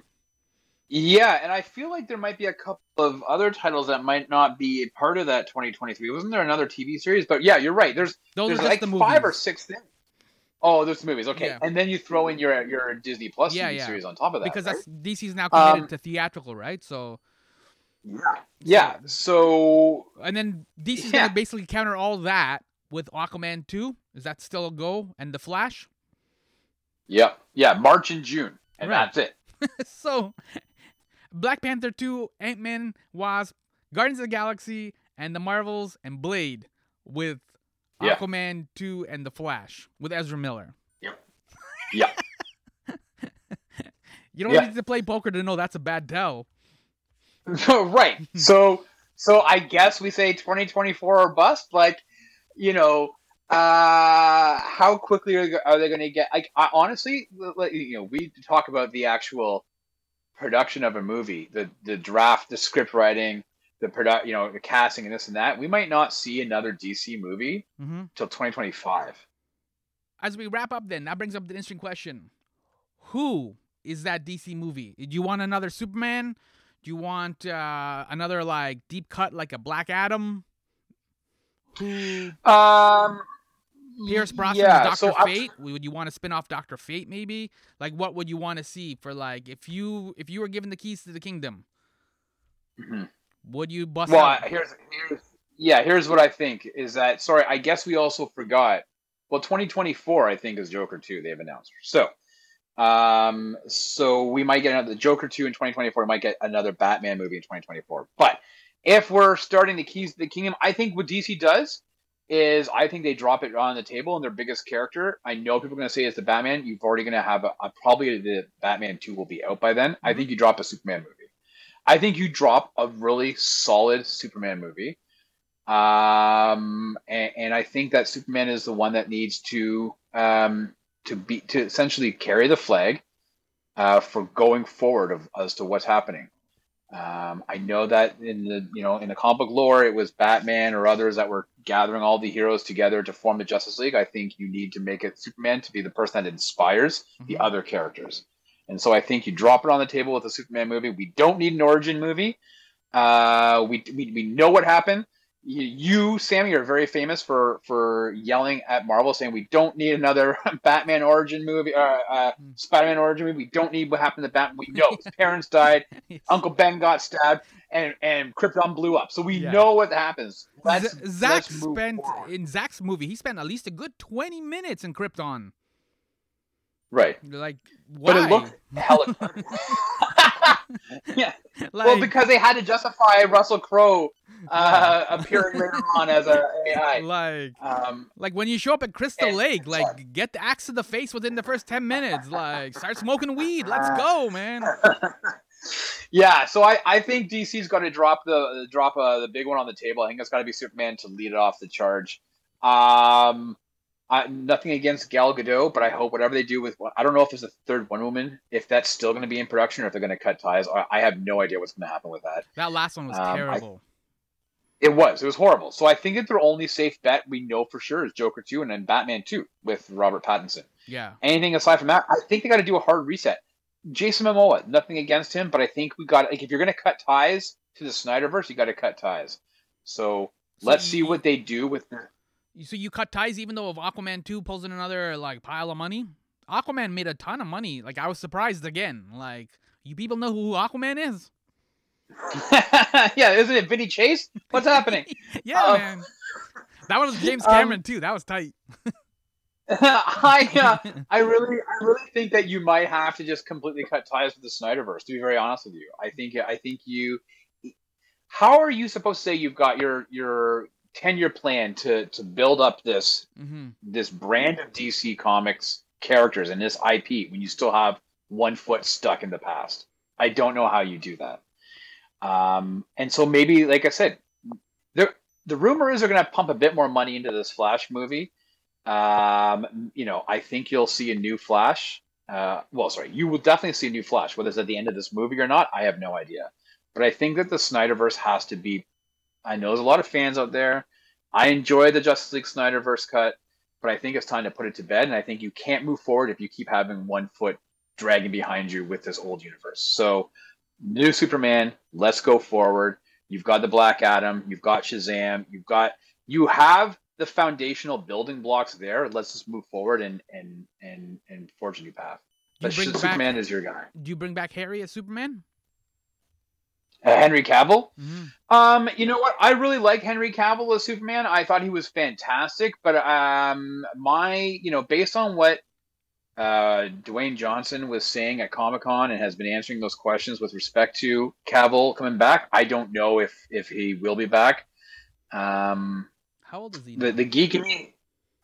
Yeah, and I feel like there might be a couple of other titles that might not be a part of that 2023. Wasn't there another TV series? But yeah, you're right. There's those there's like the movies. five or six things. Oh, there's the movies. Okay, Yeah. and then you throw in your your Disney Plus Yeah, TV yeah. series on top of that. because right? that's DC's now committed Um, to theatrical, right? So yeah, yeah. So and then DC's Yeah. gonna basically counter all that with Aquaman 2. Is that still a go? And the Flash. Yep. yeah. March and June, and Right. that's it. so Black Panther 2, Ant Man, Wasp, Guardians of the Galaxy, and the Marvels, and Blade with Yeah. Aquaman 2 and the Flash with Ezra Miller. Yep. Yeah. You don't Yeah. need to play poker to know that's a bad tell. right. So so I guess we say 2024 or bust. Like, you know, uh, how quickly are, are they going to get? Like, I, honestly, like, you know, we talk about the actual production of a movie, the the draft, the script writing, the product, you know, the casting and this and that. We might not see another DC movie hmm till 2025. As we wrap up, then, that brings up the interesting question Who is that DC movie? Do you want another Superman? Do you want uh, another, like, deep cut, like a Black Adam? Um, Pierce Brosnan yeah, Doctor so Fate. Would you want to spin off Doctor Fate? Maybe. Like, what would you want to see for like if you if you were given the keys to the kingdom? Mhm. Would you bust Well, out? Here's here's yeah, here's what I think is that sorry, I guess we also forgot. Well, 2024 I think is Joker 2 they've announced. So, um so we might get another Joker 2 in 2024, we might get another Batman movie in 2024. But if we're starting the keys to the kingdom, I think what DC does is I think they drop it on the table and their biggest character. I know people are going to say it's the Batman. You've already going to have a, a, probably the Batman 2 will be out by then. Mm-hmm. I think you drop a Superman movie. I think you drop a really solid Superman movie. Um, and, and, I think that Superman is the one that needs to um, to be to essentially carry the flag uh, for going forward of as to what's happening. Um, I know that in the you know in the comic book lore, it was Batman or others that were gathering all the heroes together to form the Justice League. I think you need to make it Superman to be the person that inspires mm-hmm. the other characters. And so I think you drop it on the table with a Superman movie. We don't need an origin movie. Uh, we, we, we know what happened. You, Sammy, are very famous for, for yelling at Marvel, saying we don't need another Batman origin movie, uh, uh, hmm. Spider-Man origin movie. We don't need what happened to Batman. We know his parents died, Uncle Ben got stabbed, and and Krypton blew up. So we yeah. know what happens. Let's, Zack let's spent forward. in Zack's movie. He spent at least a good twenty minutes in Krypton. Right. Like, why? But it looked hella. yeah. Like, well, because they had to justify Russell Crowe uh, appearing later on as a AI. Like, um, like when you show up at Crystal and, Lake, like sorry. get the axe to the face within the first ten minutes. Like, start smoking weed. Let's go, man. yeah, so I, I think DC's got to drop the drop uh, the big one on the table. I think it's got to be Superman to lead it off the charge. Um, I, nothing against Gal Gadot, but I hope whatever they do with I don't know if there's a third Wonder Woman, if that's still going to be in production or if they're going to cut ties. I, I, have no idea what's going to happen with that. That last one was um, terrible. I, it was. It was horrible. So I think that their only safe bet we know for sure is Joker 2 and then Batman 2 with Robert Pattinson. Yeah. Anything aside from that, I think they got to do a hard reset. Jason Momoa, nothing against him, but I think we got like if you're going to cut ties to the Snyderverse, you got to cut ties. So, so let's see what they do with the so you cut ties even though if Aquaman 2 pulls in another like pile of money? Aquaman made a ton of money. Like I was surprised again. Like you people know who Aquaman is? yeah, isn't it Vinny Chase? What's happening? yeah, um, man. That was James um, Cameron um, too. That was tight. I uh, I really I really think that you might have to just completely cut ties with the Snyderverse. To be very honest with you, I think I think you. How are you supposed to say you've got your your 10 year plan to to build up this mm-hmm. this brand of DC Comics characters and this IP when you still have one foot stuck in the past. I don't know how you do that. Um, and so maybe, like I said, the the rumor is they're going to pump a bit more money into this Flash movie. Um, you know, I think you'll see a new Flash. Uh, well, sorry, you will definitely see a new Flash. Whether it's at the end of this movie or not, I have no idea. But I think that the Snyderverse has to be I know there's a lot of fans out there. I enjoy the Justice League Snyderverse cut, but I think it's time to put it to bed. And I think you can't move forward if you keep having one foot dragging behind you with this old universe. So, new Superman, let's go forward. You've got the Black Adam, you've got Shazam, you've got you have the foundational building blocks there. Let's just move forward and and and and forge a new path. But Superman is your guy. Do you bring back Harry as Superman? Uh, Henry Cavill. Mm-hmm. Um, you know what? I really like Henry Cavill as Superman. I thought he was fantastic, but um, my, you know, based on what uh, Dwayne Johnson was saying at Comic Con and has been answering those questions with respect to Cavill coming back, I don't know if if he will be back. Um, How old is he? The the geek in me,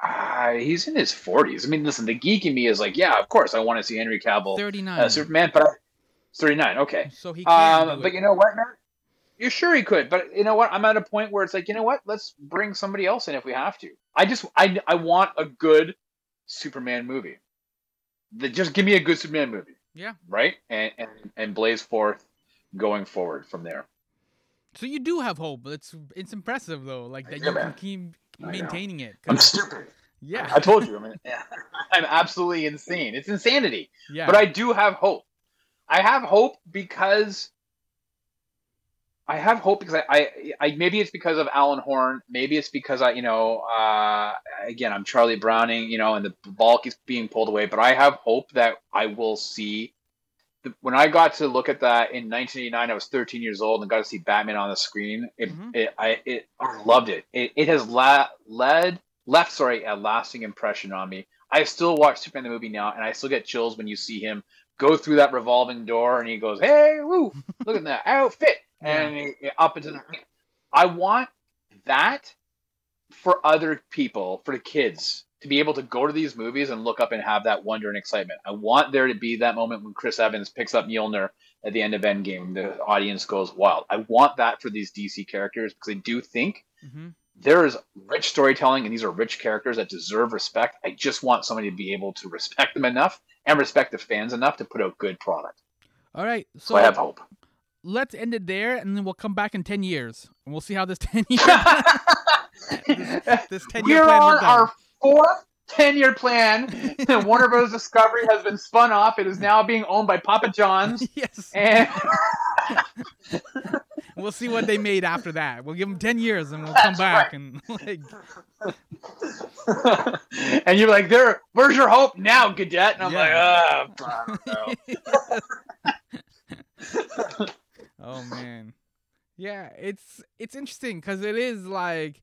uh, he's in his forties. I mean, listen, the geek in me is like, yeah, of course, I want to see Henry Cavill, thirty nine, uh, Superman, but. I, 39. Okay. So he. Um, but you know what, Matt? You're sure he could, but you know what? I'm at a point where it's like, you know what? Let's bring somebody else in if we have to. I just, I, I want a good Superman movie. The, just give me a good Superman movie. Yeah. Right. And and and blaze forth, going forward from there. So you do have hope. It's it's impressive though, like that yeah, you man. can keep maintaining it. I'm stupid. Yeah. I told you. I mean, I'm absolutely insane. It's insanity. Yeah. But I do have hope. I have hope because I have hope because I, I, I, maybe it's because of Alan Horn. Maybe it's because I, you know, uh, again, I'm Charlie Browning, you know, and the ball keeps being pulled away. But I have hope that I will see the, when I got to look at that in 1989, I was 13 years old and got to see Batman on the screen. It, Mhm. it I it I loved it. It, it has la- led left sorry a lasting impression on me. I still watch Superman the movie now, and I still get chills when you see him go through that revolving door and he goes, "Hey, woo! Look at that outfit!" and he, up into the. I want that for other people, for the kids, to be able to go to these movies and look up and have that wonder and excitement. I want there to be that moment when Chris Evans picks up Mjolnir at the end of Endgame. The audience goes wild. I want that for these DC characters because I do think hmm there is rich storytelling and these are rich characters that deserve respect. I just want somebody to be able to respect them enough and respect the fans enough to put out good product. All right. So, So I have hope. let's end it there, and then we'll come back in ten years, and we'll see how this ten year this ten year plan. We're on our fourth 10 year plan. Warner Bros. Discovery has been spun off. It is now being owned by Papa John's. yes. And We'll see what they made after that. We'll give them ten years, and we'll come That's back and like. and you're like, there, where's your hope now, cadet? And I'm Yeah. like, ah, I oh man, yeah, it's it's interesting because it is like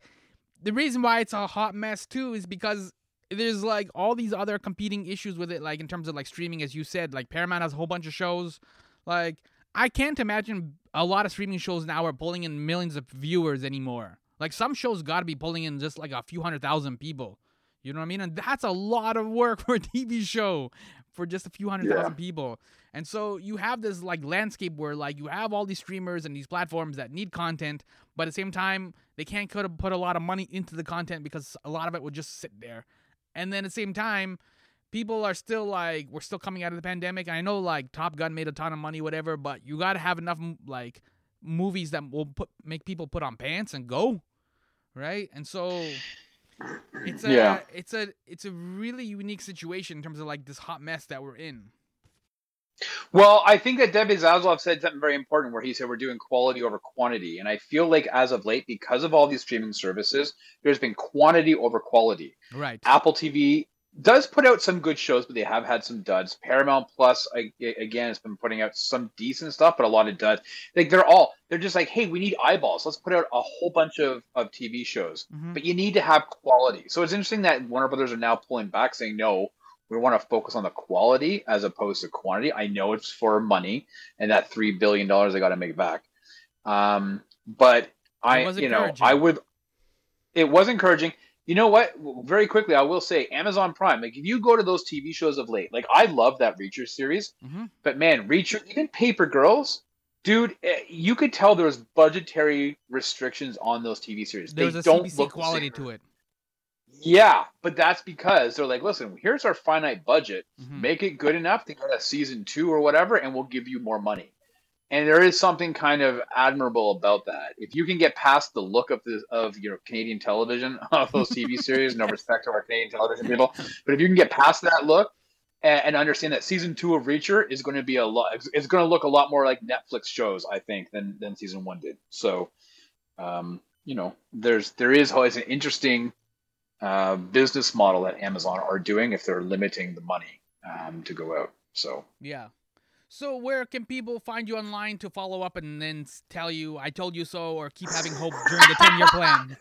the reason why it's a hot mess too is because there's like all these other competing issues with it, like in terms of like streaming, as you said, like Paramount has a whole bunch of shows. Like I can't imagine a lot of streaming shows now are pulling in millions of viewers anymore. Like some shows got to be pulling in just like a few hundred thousand people. You know what I mean? And that's a lot of work for a TV show for just a few hundred Yeah. thousand people. And so you have this like landscape where like you have all these streamers and these platforms that need content, but at the same time they can't put a, put a lot of money into the content because a lot of it will just sit there. And then at the same time, people are still like we're still coming out of the pandemic. I know like Top Gun made a ton of money, whatever, but you got to have enough like movies that will put make people put on pants and go, right? And so it's a Yeah. it's a it's a really unique situation in terms of like this hot mess that we're in. Well, I think that David Zaslav said something very important where he said we're doing quality over quantity. And I feel like as of late, because of all these streaming services, there's been quantity over quality. Right. Apple TV does put out some good shows, but they have had some duds. Paramount Plus, I, again, has been putting out some decent stuff, but a lot of duds. Like they're all, they're just like, hey, we need eyeballs. Let's put out a whole bunch of, of TV shows. Mhm. But you need to have quality. So it's interesting that Warner Brothers are now pulling back, saying, no, we want to focus on the quality as opposed to quantity. I know it's for money and that $3 billion they got to make back. Um, but I, you know. I would, it was encouraging. You know what? Very quickly, I will say Amazon Prime. Like, if you go to those TV shows of late, like I love that Reacher series, Mhm. but man, Reacher, even Paper Girls, dude, eh, you could tell there was budgetary restrictions on those TV series. There's they a don't CBC look quality to it. Yeah, but that's because they're like, listen, here's our finite budget. Mhm. Make it good enough to get a season two or whatever, and we'll give you more money. And there is something kind of admirable about that. If you can get past the look of the of your Canadian television of those TV series, no respect to our Canadian television people, but if you can get past that look and, and understand that season two of Reacher is going to be a lot, it's, it's going to look a lot more like Netflix shows, I think, than than season one did. So, um, you know, there's there is always an interesting uh, business model that Amazon are doing if they're limiting the money um, to go out. So Yeah. So where can people find you online to follow up and then tell you I told you so or keep having hope during the 10 year plan?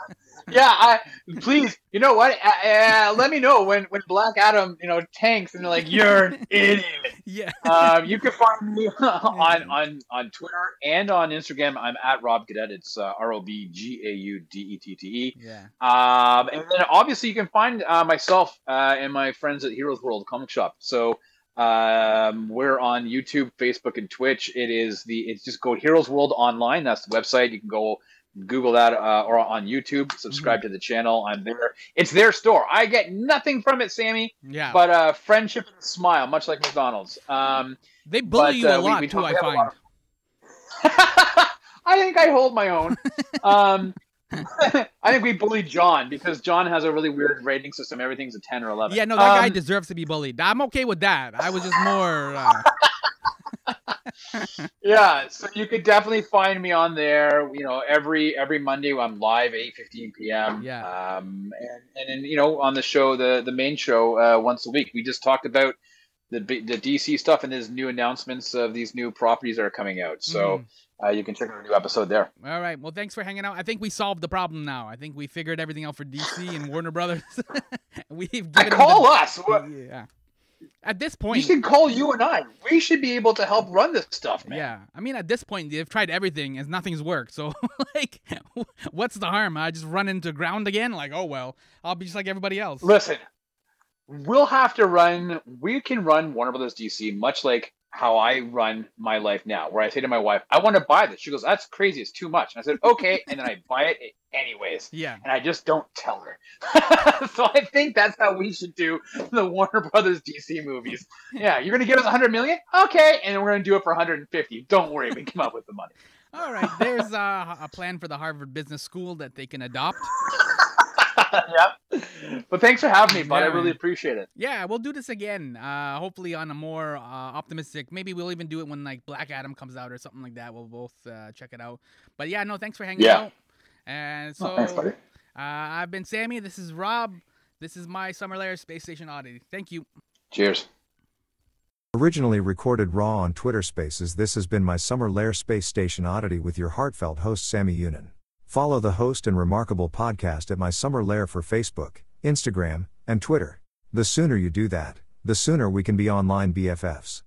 yeah, I, please, you know what? Uh, uh, let me know when when Black Adam, you know, tanks and they're like, "You're an idiot." yeah. Um, you can find me on on on Twitter and on Instagram. I'm at Rob Gaudette. It's uh, R O B G A U D E T T E. Yeah. Um, and then obviously you can find uh, myself uh, and my friends at Heroes World Comic Shop. So um, we're on YouTube, Facebook, and Twitch. It is the it's just go Heroes World Online. That's the website. You can go Google that uh, or on YouTube. Subscribe to the channel. I'm there. It's their store. I get nothing from it, Sammy, Yeah. but uh, friendship and smile, much like McDonald's. Um, they bully but, you uh, a we- lot we too, I we have a find. I think I hold my own. Um, I think we bullied John because John has a really weird rating system. Everything's a ten or eleven. Yeah, no, that guy Um, deserves to be bullied. I'm okay with that. I was just more. Uh, yeah, so you could definitely find me on there. You know, every every Monday I'm live eight fifteen p.m. Yeah. Um, and and then you know on the show, the the main show, uh, once a week. We just talked about the the DC stuff and there's new announcements of these new properties that are coming out. So Mhm. Uh, you can check out a new episode there. All right. Well, thanks for hanging out. I think we solved the problem now. I think we figured everything out for DC and Warner Brothers. We've given Call the- us. What- Yeah. At this point We point, should call you and I. We should be able to help run this stuff, man. yeah. I mean, at this point, they've tried everything and nothing's worked. So, like, what's the harm? I just run into ground again. Like, oh well, I'll be just like everybody else. Listen, we'll have to run. We can run Warner Brothers DC much like how I run my life now, where I say to my wife, "I want to buy this." She goes, "That's crazy. It's too much." And I said, "Okay," and then I buy it anyways, Yeah. and I just don't tell her. so I think that's how we should do the Warner Brothers DC movies. Yeah, you're gonna give us 100 million, okay, and we're gonna do it for 150. Don't worry, we come up with the money. All right. There's uh, a plan for the Harvard Business School that they can adopt. Yep. But thanks for having me, bud. Yeah, I really appreciate it. Yeah, we'll do this again. Uh, hopefully on a more uh, optimistic. Maybe we'll even do it when like Black Adam comes out or something like that. We'll both uh, check it out. But yeah, no, thanks for hanging Yeah. out. And so Oh, thanks, buddy. uh, I've been Sammy. This is Rob. This is my Summer Lair Space Station Oddity. Thank you. Cheers. Originally recorded raw on Twitter Spaces, this has been my Summer Lair Space Station Oddity with your heartfelt host Sammy Yunin. Follow the host and remarkable podcast at my Summer Lair for Facebook, Instagram, and Twitter. The sooner you do that, the sooner we can be online BFFs.